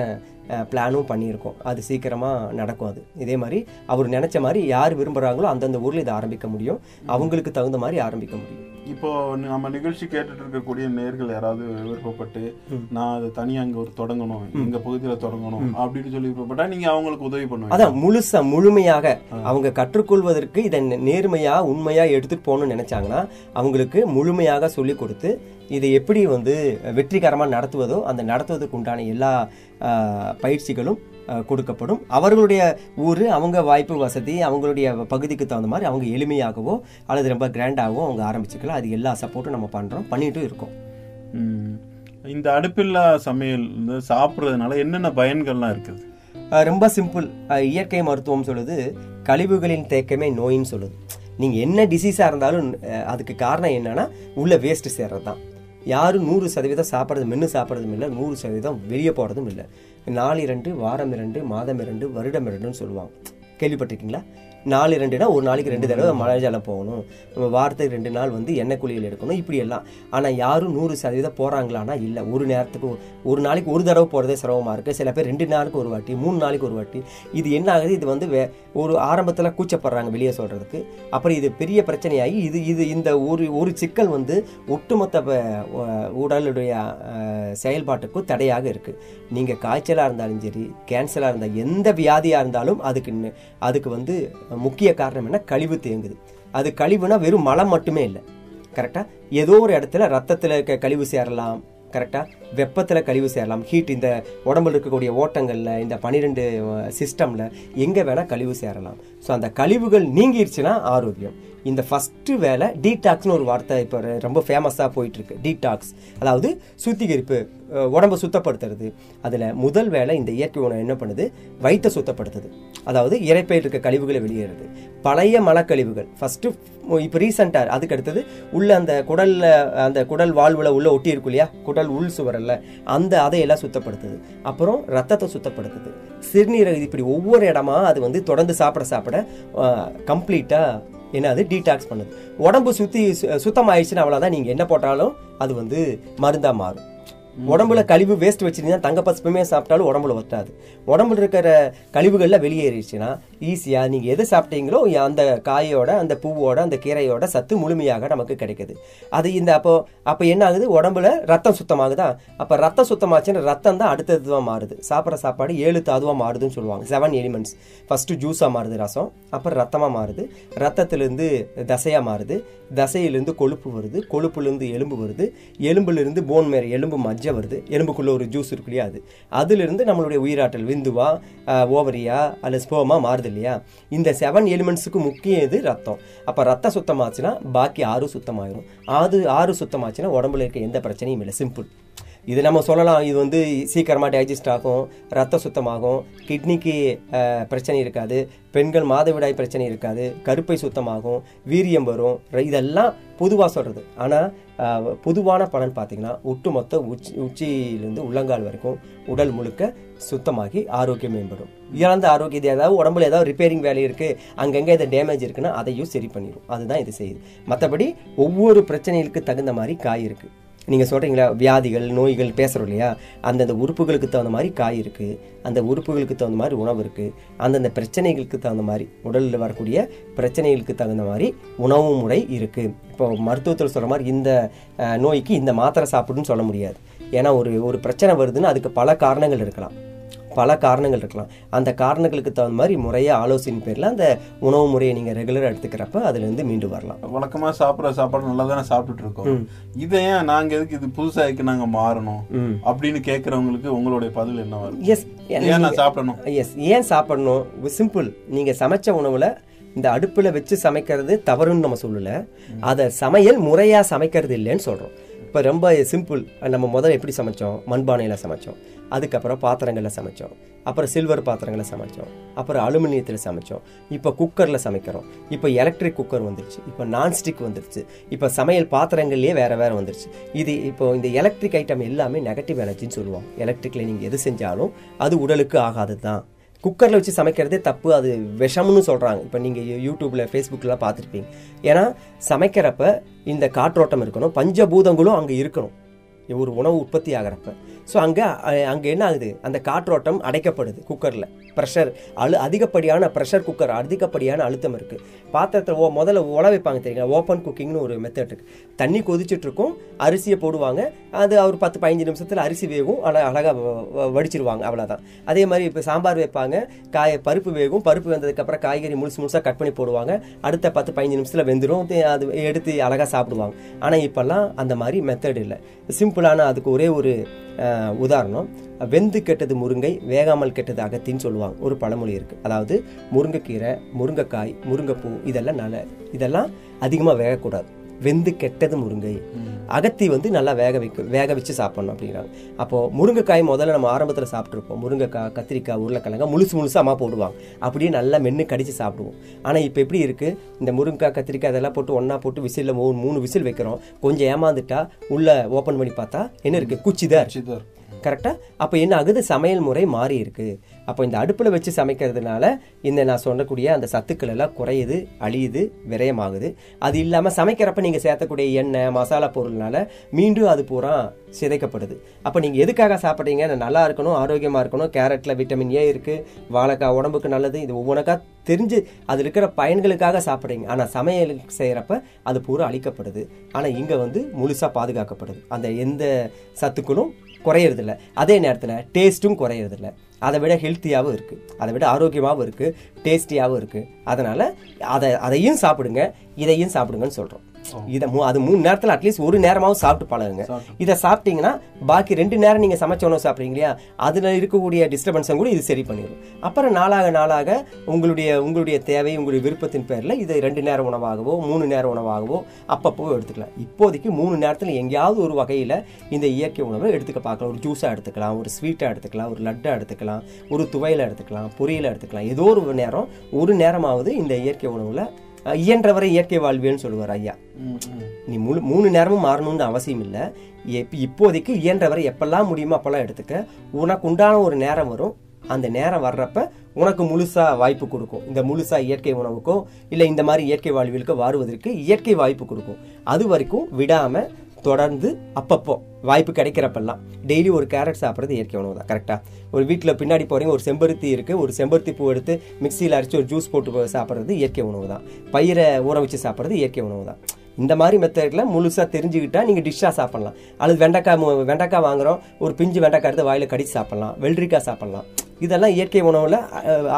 பிளானும் பண்ணியிருக்கோம். அது சீக்கிரமாக நடக்கும் அது. இதே மாதிரி அவர் நினச்ச மாதிரி யார் விரும்புகிறாங்களோ அந்தந்த ஊரில் இதை ஆரம்பிக்க முடியும். அவங்களுக்கு தகுந்த மாதிரி ஆரம்பிக்க முடியும். இப்போ நம்ம நிகழ்ச்சி கேட்டுட்டு இருக்கக்கூடிய நேர்கள் யாராவது விருப்பப்பட்டு நான் அதை தனியா அங்க ஒரு தொடங்கணும் எங்க பகுதியில தொடங்கணும் அப்படின்னு சொல்லி விருப்பப்பட்டா நீங்க அவங்களுக்கு உதவி பண்ணுவீங்க. அதான் முழுசா முழுமையாக அவங்க கற்றுக்கொள்வதற்கு இதை நேர்மையா உண்மையா எடுத்துட்டு போகணும்னு நினைச்சாங்கன்னா அவங்களுக்கு முழுமையாக சொல்லி கொடுத்து இதை எப்படி வந்து வெற்றிகரமா நடத்துவதோ அந்த நடத்துவதற்கு உண்டான எல்லா பயிற்சிகளும் கொடுக்கப்படும். அவர்களுடைய ஊர் அவங்க வாய்ப்பு வசதி அவங்களுடைய பகுதிக்கு தகுந்த மாதிரி அவங்க எளிமையாகவோ அல்லது ரொம்ப கிராண்டாகவோ அவங்க ஆரம்பிச்சுக்கலாம். அது எல்லா சப்போர்ட்டும் நம்ம பண்றோம் பண்ணிட்டும் இருக்கோம். இந்த அடுப்பில்லா சமையல் வந்து சாப்பிடுறதுனால என்னென்ன பயன்கள்லாம் இருக்குது? ரொம்ப சிம்பிள். இயற்கை மருத்துவம் சொல்லுது கழிவுகளின் தேக்கமே நோயின்னு சொல்லுது. நீங்க என்ன டிசீஸா இருந்தாலும் அதுக்கு காரணம் என்னன்னா உள்ள வேஸ்ட் சேர்றது தான் யாரும் நூறு சதவீதம் சாப்பிட்றது மென்று சாப்பிட்றதும் இல்லை நூறு சதவீதம் வெளியே போகிறதும் இல்லை. நாள் இரண்டு வாரம் இரண்டு மாதம் இரண்டு வருடம் இரண்டுன்னு சொல்லுவாங்க. கேள்விப்பட்டிருக்கீங்களா? நாலு ரெண்டுனா ஒரு நாளைக்கு ரெண்டு தடவை மழை ஜலம் போகணும். நம்ம வாரத்துக்கு ரெண்டு நாள் வந்து எண்ணெய் குளியல் எடுக்கணும். இப்படி எல்லாம் ஆனால் யாரும் நூறு சதவீதம் போகிறாங்களான்னா இல்லை. ஒரு நேரத்துக்கு ஒரு- நாளைக்கு ஒரு தடவை போகிறதே சிரமமாக இருக்குது சில பேர் ரெண்டு நாளுக்கு ஒரு வாட்டி மூணு நாளைக்கு ஒரு வாட்டி. இது என்ன ஆகுது? இது வந்து வே ஒரு ஆரம்பத்தில் கூச்சப்படுறாங்க வெளியே சொல்கிறதுக்கு அப்புறம் இது பெரிய பிரச்சனையாகி இது இது இந்த ஒரு ஒரு சிக்கல் வந்து ஒட்டுமொத்த உடலுடைய செயல்பாட்டுக்கும் தடையாக இருக்குது நீங்கள் காய்ச்சலாக இருந்தாலும் சரி கேன்சராக இருந்தால் எந்த வியாதியாக இருந்தாலும் அதுக்கு அதுக்கு வந்து முக்கிய காரணம் என்ன? கழிவு தேங்குது. அது கழிவுனா வெறும் மலம் மட்டுமே இல்லை. கரெக்டாக ஏதோ ஒரு இடத்துல ரத்தத்தில் இருக்க கழிவு சேரலாம். கரெக்டாக வெப்பத்தில் கழிவு சேரலாம். ஹீட் இந்த உடம்புல இருக்கக்கூடிய ஓட்டங்களில் இந்த பனிரெண்டு சிஸ்டமில் எங்கே வேணால் கழிவு சேரலாம். ஸோ அந்த கழிவுகள் நீங்கிருச்சுன்னா ஆரோக்கியம். இந்த ஃபஸ்ட்டு வேலை டீடாக்ஸ்னு ஒரு வார்த்தை இப்போ ரொம்ப ஃபேமஸாக போயிட்டுருக்கு. டீடாக்ஸ் அதாவது சுத்திகரிப்பு உடம்பை சுத்தப்படுத்துறது. அதில் முதல் வேலை இந்த இயற்கை உணவு என்ன பண்ணுது? வயிற்றை சுத்தப்படுத்துது. அதாவது இறைப்பையில் இருக்க கழிவுகளை வெளியேறுது. பழைய மலக்கழிவுகள். ஃபஸ்ட்டு இப்போ ரீசெண்டாக அதுக்கு அடுத்தது உள்ள அந்த குடலில் அந்த குடல் வாழ்வில் உள்ள ஒட்டி இருக்கும் இல்லையா? குடல் உள் சுவரில் அந்த அதையெல்லாம் சுத்தப்படுத்துது. அப்புறம் ரத்தத்தை சுத்தப்படுத்துது. சிறுநீரக இப்படி ஒவ்வொரு இடமா அது வந்து தொடர்ந்து சாப்பிட சாப்பிட கம்ப்ளீட்டா என்னது டீடாக்ஸ் பண்ணுது. உடம்பு சுற்றி சு- சுத்தமாயிடுச்சுன்னா அவ்வளவுதான். நீங்கள் என்ன போட்டாலும் அது வந்து மருந்தாக மாறும். உடம்புல கழிவு வேஸ்ட் வச்சிருந்தீங்கன்னா தங்க பசுப்புமே சாப்பிட்டாலும் உடம்புல ஒட்டாது. உடம்புல இருக்கிற கழிவுகள்லாம் வெளியேறிடுச்சுன்னா ஈஸியாக நீங்கள் எது சாப்பிட்டீங்களோ அந்த காயோட அந்த பூவோட அந்த கீரையோட சத்து முழுமையாக நமக்கு கிடைக்குது. அது இந்த அப்போ அப்போ என்ன ஆகுது? உடம்புல ரத்தம் சுத்தமாகுதா? அப்போ ரத்தம் சுத்தமாச்சுன்னா ரத்தம் தான் அடுத்ததுவாக மாறுது. சாப்பிட்ற சாப்பாடு ஏழு தாதுவாக மாறுதுன்னு சொல்லுவாங்க. செவன் எலிமெண்ட்ஸ் ஃபஸ்ட்டு ஜூஸாக மாறுது ரசம் அப்புறம் ரத்தமாக மாறுது. ரத்தத்திலேருந்து தசையாக மாறுது. தசையிலேருந்து கொழுப்பு வருது. கொழுப்புலேருந்து எலும்பு வருது. எலும்புலேருந்து போன் மேற எலும்பு மஜ்ஜை எனர்ஜியாக வருது. எலும்புக்குள்ள ஒரு ஜூஸ் இருக்கு இல்லையா அது. அதுலேருந்து நம்மளுடைய உயிராற்றல் விந்துவா ஓவரியா அல்லது ஸ்போமா மாறுது இல்லையா? இந்த செவன் எலிமெண்ட்ஸுக்கு முக்கியம் இது ரத்தம். அப்போ ரத்தம் சுத்தமாச்சுன்னா பாக்கி ஆறு சுத்தமாயிரும். அது ஆறு சுத்தமாச்சுன்னா உடம்புல இருக்க எந்த பிரச்சனையும் இல்லை. சிம்பிள் இது நம்ம சொல்லலாம் இது வந்து சீக்கிரமாக டைஜஸ்ட் ஆகும் ரத்த சுத்தமாகும் கிட்னிக்கு பிரச்சனை இருக்காது பெண்கள் மாதவிடாய் பிரச்சனை இருக்காது கருப்பை சுத்தமாகும் வீரியம் வரும் இதெல்லாம் பொதுவாக சொல்கிறது ஆனால் பொதுவான பலன் பார்த்தீங்கன்னா ஒட்டுமொத்த உச்சி உச்சியிலிருந்து உள்ளங்கால் வரைக்கும் உடல் முழுக்க சுத்தமாகி ஆரோக்கியம் மேம்படும். இழந்த ஆரோக்கியம் இது ஏதாவது உடம்புல ஏதாவது ரிப்பேரிங் வேலை இருக்குது அங்கங்கே எதாவது டேமேஜ் இருக்குன்னா அதையும் சரி பண்ணிடும் அதுதான் இது செய்யுது. மற்றபடி ஒவ்வொரு பிரச்சனைகளுக்கு தகுந்த மாதிரி காய் இருக்குது நீங்கள் சொல்கிறீங்களா வியாதிகள் நோய்கள் பேசுகிறோம் இல்லையா? அந்தந்த உறுப்புகளுக்கு தகுந்த மாதிரி காய் இருக்குது அந்த உறுப்புகளுக்கு தகுந்த மாதிரி உணவு இருக்குது அந்தந்த பிரச்சனைகளுக்கு தகுந்த மாதிரி உடலில் வரக்கூடிய பிரச்சனைகளுக்கு தகுந்த மாதிரி உணவு முறை இருக்குது இப்போ மருத்துவத்தில் சொல்கிற மாதிரி இந்த நோய்க்கு இந்த மாத்திரை சாப்பிடுன்னு சொல்ல முடியாது. ஏன்னா ஒரு ஒரு பிரச்சனை வருதுன்னா அதுக்கு பல காரணங்கள் இருக்கலாம். பல காரணங்கள் இருக்கலாம். அந்த காரணங்களுக்கு தகுந்த மாதிரி முறையாக ஆலோசனை பேரில் அந்த உணவு முறையை நீங்கள் ரெகுலராக எடுத்துக்கிறப்ப அதுலேருந்து மீண்டு வரலாம். வழக்கமா சாப்பிடுற சாப்பாடு நல்லா தானே சாப்பிட்டுட்டு இருக்கோம். இதை ஏன் நாங்க எதுக்கு இது புதுசா இருக்கு நாங்க மாறணும்? அப்படின்னு கேக்குறவங்களுக்கு உங்களுடைய பதில் என்ன வரும்? எஸ் ஏன் நான் சாப்பிடணும்? எஸ் ஏன் சாப்பிடணும்? சிம்பிள் நீங்க சமைச்ச உணவுல இந்த அடுப்புல வச்சு சமைக்கிறது தவறுன்னு நம்ம சொல்லல. அதை சமையல் முறையா சமைக்கிறது இல்லைன்னு சொல்றோம். இப்போ ரொம்ப சிம்பிள் நம்ம முதல்ல எப்படி சமைச்சோம்? மண்பானையில் சமைச்சோம். அதுக்கப்புறம் பாத்திரங்களில் சமைச்சோம். அப்புறம் சில்வர் பாத்திரங்களில் சமைச்சோம். அப்புறம் அலுமினியத்தில் சமைச்சோம். இப்போ குக்கரில் சமைக்கிறோம். இப்போ எலக்ட்ரிக் குக்கர் வந்துருச்சு. இப்போ நான்ஸ்டிக் வந்துருச்சு. இப்போ சமையல் பாத்திரங்கள்லேயே வேறு வேறு வந்துருச்சு. இது இப்போ இந்த எலக்ட்ரிக் ஐட்டம் எல்லாமே நெகட்டிவ் எனர்ஜின்னு சொல்லுவோம் எலக்ட்ரிக்கில் நீங்கள் எது செஞ்சாலும் அது உடலுக்கு ஆகாது தான் குக்கரில் வச்சு சமைக்கிறதே தப்பு. அது விஷம்னு சொல்கிறாங்க இப்போ நீங்கள் யூடியூப்பில் ஃபேஸ்புக்கில் பார்த்துருப்பீங்க. ஏன்னா சமைக்கிறப்ப இந்த காற்றோட்டம் இருக்கணும் பஞ்சபூதங்களும் அங்கே இருக்கணும். ஒரு உணவு உற்பத்தி ஆகிறப்ப. ஸோ அங்கே அங்கே என்ன ஆகுது அந்த காற்றோட்டம் அடைக்கப்படுது குக்கரில். ப்ரெஷர் அழு அதிகப்படியான ப்ரெஷர் குக்கர் அதிகப்படியான அழுத்தம் இருக்குது பாத்திரத்தில் ஓ முதல்ல உல வைப்பாங்க தெரியுங்களா? ஓப்பன் குக்கிங்னு ஒரு மெத்தட் இருக்குது தண்ணி கொதிச்சுட்ருக்கும் அரிசியை போடுவாங்க. அது ஒரு பத்து பதினஞ்சு நிமிஷத்தில் அரிசி வேகும். அழ அழகாக வடிச்சிருவாங்க. அவ்வளோதான் அதே மாதிரி இப்போ சாம்பார் வைப்பாங்க. காய பருப்பு வேகும். பருப்பு வெந்ததுக்கப்புறம் காய்கறி முழுசு முழுசாக கட் பண்ணி போடுவாங்க. அடுத்த பத்து பதினஞ்சு நிமிஷத்தில் வெந்துடும் அது எடுத்து அழகாக சாப்பிடுவாங்க. ஆனால் இப்போல்லாம் அந்த மாதிரி மெத்தட் இல்லை. சிம்பிளான அதுக்கு ஒரே ஒரு உதாரணம் வெந்து கெட்டது முருங்கை வேகாமல் கெட்டது அகத்தின்னு சொல்லுவாங்க. ஒரு பழமொழி இருக்குது அதாவது முருங்கைக்கீரை முருங்கைக்காய் முருங்கைப்பூ இதெல்லாம் நல்ல இதெல்லாம் அதிகமாக வேகக்கூடாது. வெந்து கெட்டது முருங்கை. அகத்தி வந்து நல்லா வேக வைக்க வேக வச்சு சாப்பிடணும் அப்படிங்கிறாங்க. அப்போது முருங்கைக்காய் முதல்ல நம்ம ஆரம்பத்தில் சாப்பிட்ருப்போம் முருங்கைக்காய் கத்திரிக்காய் உருளைக்கிழங்கு முழுசு முழுசு அம்மா போடுவாங்க. அப்படியே நல்லா மென்று கடிச்சு சாப்பிடுவோம். ஆனால் இப்போ எப்படி இருக்குது இந்த முருங்கைக்காய் கத்திரிக்காய் இதெல்லாம் போட்டு ஒன்றா போட்டு விசிலில் மூணு மூணு விசில் வைக்கிறோம். கொஞ்சம் ஏமாந்துட்டா உள்ளே ஓப்பன் பண்ணி பார்த்தா என்ன இருக்குது குச்சி தான் கரெக்டாக அப்போ என்ன ஆகுது? சமையல் முறை மாறி இருக்கு அப்போ இந்த அடுப்பில் வச்சு சமைக்கிறதுனால இந்த நான் சொல்லக்கூடிய அந்த சத்துக்கள் எல்லாம் குறையுது அழியுது விரயமாகுது. அது இல்லாமல் சமைக்கிறப்ப நீங்கள் சேர்த்தக்கூடிய எண்ணெய் மசாலா பொருள்னால மீண்டும் அது பூரா சிதைக்கப்படுது. அப்போ நீங்கள் எதுக்காக சாப்பிட்றீங்க? நல்லா இருக்கணும் ஆரோக்கியமாக இருக்கணும் கேரட்டில் விட்டமின் ஏ இருக்குது வாழைக்காய் உடம்புக்கு நல்லது இது ஒவ்வொன்றுக்கா தெரிஞ்சு அது இருக்கிற பயன்களுக்காக சாப்பிட்றீங்க. ஆனால் சமையல் செய்கிறப்ப அது பூரா அழிக்கப்படுது. ஆனால் இங்கே வந்து முழுசாக பாதுகாக்கப்படுது. அந்த எந்த சத்துக்களும் குறையறதில்ல. அதே நேரத்தில் டேஸ்ட்டும் குறையறதில்ல. அதை விட ஹெல்த்தியாகவும் இருக்குது அதை விட ஆரோக்கியமாகவும் இருக்குது டேஸ்டியாகவும் இருக்குது அதனால் அதை அதையும் சாப்பிடுங்க இதையும் சாப்பிடுங்கன்னு சொல்கிறோம் இதை அது மூணு நேரத்தில் அட்லீஸ்ட் ஒரு நேரமாவது சாப்பிட்டு பழகுங்க. இதை சாப்பிட்டீங்கன்னா பாக்கி ரெண்டு நேரம் நீங்கள் சமைச்ச உணவு சாப்பிட்றீங்க இல்லையா? அதில் இருக்கக்கூடிய டிஸ்டர்பன்ஸை கூட இது சரி பண்ணிடும் அப்புறம் நாளாக நாளாக உங்களுடைய உங்களுடைய தேவை உங்களுடைய விருப்பத்தின் பேரில் இதை ரெண்டு நேர உணவாகவோ மூணு நேர உணவாகவோ அப்பப்போ எடுத்துக்கலாம். இப்போதைக்கு மூணு நேரத்தில் எங்கேயாவது ஒரு வகையில் இந்த இயற்கை உணவை எடுத்துக்க பார்க்கலாம். ஒரு ஜூஸாக எடுத்துக்கலாம் ஒரு ஸ்வீட்டாக எடுத்துக்கலாம் ஒரு லட்டாக எடுத்துக்கலாம் ஒரு துவையில எடுத்துக்கலாம் பொரியலை எடுத்துக்கலாம். ஏதோ ஒரு நேரம் ஒரு நேரமாவது இந்த இயற்கை உணவில் இயன்றவரை இயற்கை வாழ்வியல்னு சொல்லுவார் ஐயா. நீ முழு மூணு நேரமும் மாறணும்னு அவசியம் இல்லை. எப்ப இப்போதைக்கு இயன்றவரை எப்பெல்லாம் முடியுமோ அப்பெல்லாம் எடுத்துக்க. உனக்கு உண்டான ஒரு நேரம் வரும். அந்த நேரம் வர்றப்ப உனக்கு முழுசா வாய்ப்பு கொடுக்கும். இந்த முழுசா இயற்கை உணவுக்கோ இல்லை இந்த மாதிரி இயற்கை வாழ்வியலுக்கோ வருவதற்கு இயற்கை வாய்ப்பு கொடுக்கும். அது வரைக்கும் விடாம தொடர்ந்து அப்பப்போ வாய்ப்பு கிடைக்கிறப்பெல்லாம் டெய்லி ஒரு கேரட் சாப்பிட்றது இயற்கை உணவு தான் கரெக்டாக ஒரு வீட்டில் பின்னாடி போகிறீங்க ஒரு செம்பருத்தி இருக்குது ஒரு செம்பருத்தி பூ எடுத்து மிக்சியில் அரைச்சி ஒரு ஜூஸ் போட்டு சாப்பிட்றது இயற்கை உணவு தான் பயிரை ஊற வச்சு சாப்பிட்றது இயற்கை உணவு தான் இந்த மாதிரி மெத்தடில் முழுசாக தெரிஞ்சுக்கிட்டா நீங்கள் டிஷ்ஷாக சாப்பிட்லாம். அல்லது வெண்டைக்காய் மு- வெண்டைக்காய் வாங்குறோம் ஒரு பிஞ்சு வெண்டைக்காய் எடுத்து வாயில் கடிச்சு சாப்பிட்லாம் வெள்ளரிக்காய் சாப்பிட்லாம். இதெல்லாம் இயற்கை உணவுல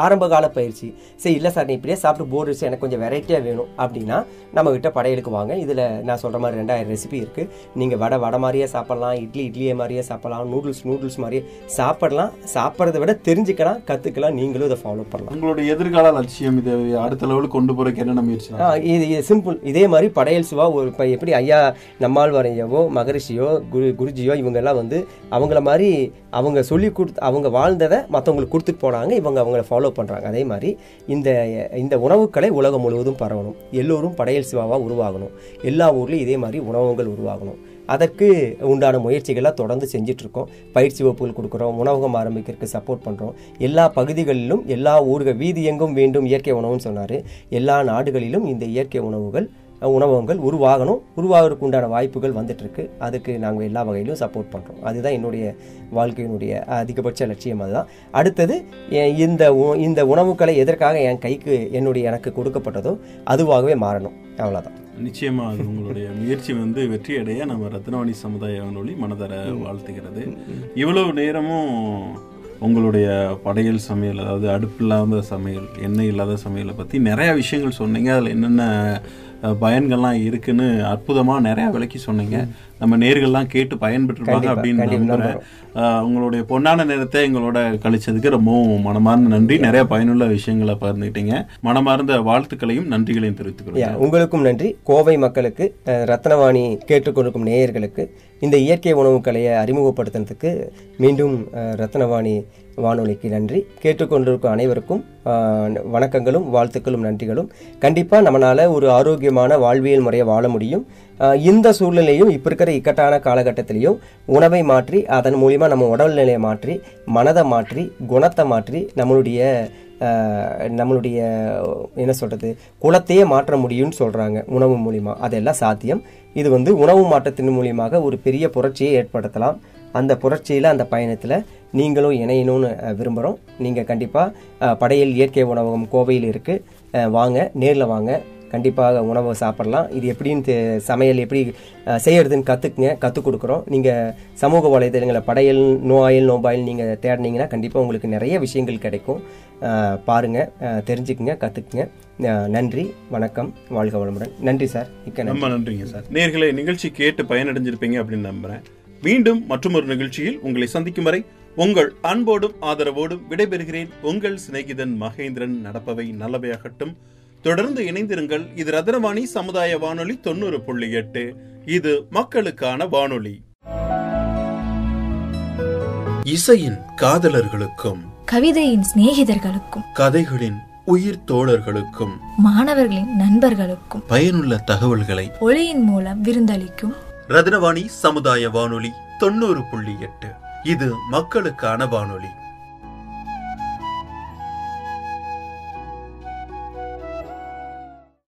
ஆரம்ப கால பயிற்சி. சரி இல்லை சார் நீ இப்படியே சாப்பிட்டு போர் அடிச்சு எனக்கு கொஞ்சம் வெரைட்டியாக வேணும் அப்படின்னா நம்ம கிட்ட படையலுக்கு வாங்க. இதில் நான் சொல்கிற மாதிரி ரெண்டாயிரம் ரெசிபி இருக்குது நீங்கள் வடை வடை மாதிரியே சாப்பிடலாம் இட்லி இட்லியே மாதிரியே சாப்பிடலாம் நூடுல்ஸ் நூடுல்ஸ் மாதிரியே சாப்பிடலாம். சாப்பிட்றத விட தெரிஞ்சுக்கலாம் கற்றுக்கலாம் நீங்களும் இதை ஃபாலோ பண்ணலாம். உங்களுடைய எதிர்கால லட்சியம் இதை அடுத்த லெவலுக்கு கொண்டு போறதுக்கு என்னென்ன முயற்சி இது இது சிம்பிள் இதே மாதிரி படையல் சிவா ஒரு இப்போ எப்படி ஐயா நம்மாழ்வாரையவோ மகரிஷியோ குரு குருஜியோ இவங்கெல்லாம் வந்து அவங்கள மாதிரி அவங்க சொல்லி கொடுத்து அவங்க வாழ்ந்ததை மற்றவங்களுக்கு கொடுத்துட்டு போனாங்க இவங்க அவங்கள ஃபாலோ பண்ணுறாங்க அதே மாதிரி இந்த இந்த உணவுக்கலை உலகம் முழுவதும் பரவணும். எல்லோரும் படையல் சிவாவாக உருவாகணும். எல்லா ஊர்லேயும் இதே மாதிரி உணவகங்கள் உருவாகணும். அதற்கு உண்டான முயற்சிகளாக தொடர்ந்து செஞ்சிட்ருக்கோம். பயிற்சி வகுப்புகள் கொடுக்குறோம் உணவகம் ஆரம்பிக்கிறதுக்கு சப்போர்ட் பண்ணுறோம் எல்லா பகுதிகளிலும் எல்லா ஊர்கள் வீதி எங்கும் வேண்டும் இயற்கை உணவுன்னு சொன்னார். எல்லா நாடுகளிலும் இந்த இயற்கை உணவுகள் உணவகங்கள் உருவாகணும். உருவாகிறதுக்கு உண்டான வாய்ப்புகள் வந்துட்டுருக்கு. அதுக்கு நாங்கள் எல்லா வகையிலும் சப்போர்ட் பண்ணுறோம் அதுதான் என்னுடைய வாழ்க்கையினுடைய அதிகபட்ச லட்சியம் அதுதான். அடுத்தது இந்த உ- இந்த உணவுகளை எதற்காக என் கைக்கு என்னுடைய எனக்கு கொடுக்கப்பட்டதோ அதுவாகவே மாறணும். அவ்வளோதான் நிச்சயமா அது உங்களுடைய முயற்சி வந்து வெற்றி அடைய நம்ம ரத்னவாணி சமுதாய வானொலி மனதர வாழ்த்துகிறது. இவ்வளவு நேரமும் உங்களுடைய படையல் சமையல் அதாவது அடுப்பு இல்லாத சமையல் எண்ணெய் இல்லாத சமையலை பற்றி நிறைய விஷயங்கள் சொன்னீங்க. அதில் என்னென்ன பயன்கள்லாம் இருக்குன்னு அற்புதமா நிறைய விளக்கி சொன்னீங்க. நம்ம நேர்கள்லாம் கேட்டு பயன்பெற்றிருப்பாங்க அப்படின்னு அஹ், உங்களுடைய பொன்னான நேரத்தை எங்களோட கழிச்சதுக்கு ரொம்பவும் மனமார்ந்த நன்றி. நிறைய பயனுள்ள விஷயங்களை பகிர்ந்துக்கிட்டீங்க மனமார்ந்த வாழ்த்துக்களையும் நன்றிகளையும் தெரிவித்துக் யா, கொள்கிறேன் உங்களுக்கும் நன்றி. கோவை மக்களுக்கு ரத்னவாணி கேட்டுக்கொண்டிருக்கும் நேயர்களுக்கு இந்த இயற்கை உணவு கலையை அறிமுகப்படுத்துனதுக்கு மீண்டும் ரத்னவாணி வானொலிக்கு நன்றி. கேட்டுக்கொண்டிருக்கும் அனைவருக்கும் வணக்கங்களும் வாழ்த்துக்களும் நன்றிகளும். கண்டிப்பாக நம்மளால் ஒரு ஆரோக்கியமான வாழ்வியல் முறையை வாழ முடியும். இந்த சூழ்நிலையும் இப்போ இருக்கிற இக்கட்டான காலகட்டத்திலையும் உணவை மாற்றி அதன் மூலிமா நம்ம உடல்நிலையை மாற்றி மனதை மாற்றி குணத்தை மாற்றி நம்மளுடைய நம்மளுடைய என்ன சொல்கிறது குலத்தையே மாற்ற முடியும்னு சொல்கிறாங்க உணவு மூலிமா அதெல்லாம் சாத்தியம். இது வந்து உணவு மாற்றத்தின் மூலியமாக ஒரு பெரிய புரட்சியை ஏற்படுத்தலாம். அந்த புரட்சியில் அந்த பயணத்தில் நீங்களும் இணையணும்னு விரும்புகிறோம் நீங்கள் கண்டிப்பாக படையல் இயற்கை உணவகம் கோவையில் இருக்குது வாங்க நேரில் வாங்க. கண்டிப்பாக உணவை சாப்பிட்லாம். இது எப்படின்னு தெ- சமையல் எப்படி செய்கிறதுன்னு செய்யறதுன்னு கற்றுக்குங்க கற்றுக் கொடுக்குறோம். நீங்கள் சமூக வலைதளங்களை படையல் நோயில் நோபாயில் நீங்கள் தேடினீங்கன்னா கண்டிப்பாக உங்களுக்கு நிறைய விஷயங்கள் கிடைக்கும். பாருங்கள் தெரிஞ்சுக்குங்க கற்றுக்குங்க நன்றி வணக்கம் வாழ்க வளமுடன். நன்றி சார். மிக்க ரொம்ப நன்றிங்க சார். நேர்களை நிகழ்ச்சி கேட்டு பயனடைஞ்சிருப்பீங்க அப்படின்னு நம்புகிறேன் மீண்டும் மற்றொரு நிகழ்ச்சியில் உங்களை சந்திக்கும் வரை உங்கள் அன்போடும் ஆதரவோடும் விடைபெறுகிறேன். உங்கள் சிநேகிதன் மகேந்திரன் நடப்பவை நல்லவையாகட்டும். தொடர்ந்து இணைந்திருங்கள். இது ரத்னவாணி சமுதாய வானொலி தொண்ணூறு புள்ளி எட்டு. இது மக்களுக்கான வானொலி. இசையின் காதலர்களுக்கும் கவிதையின் சிநேகிதர்களுக்கும் கதைகளின் உயிர் தோழர்களுக்கும் மாணவர்களின் நண்பர்களுக்கும் பயனுள்ள தகவல்களை ஒளியின் மூலம் விருந்தளிக்கும் ரத்னவாணி சமுதாய வானொலி தொண்ணூறு புள்ளி எட்டு. இது மக்களுக்கான வானொலி.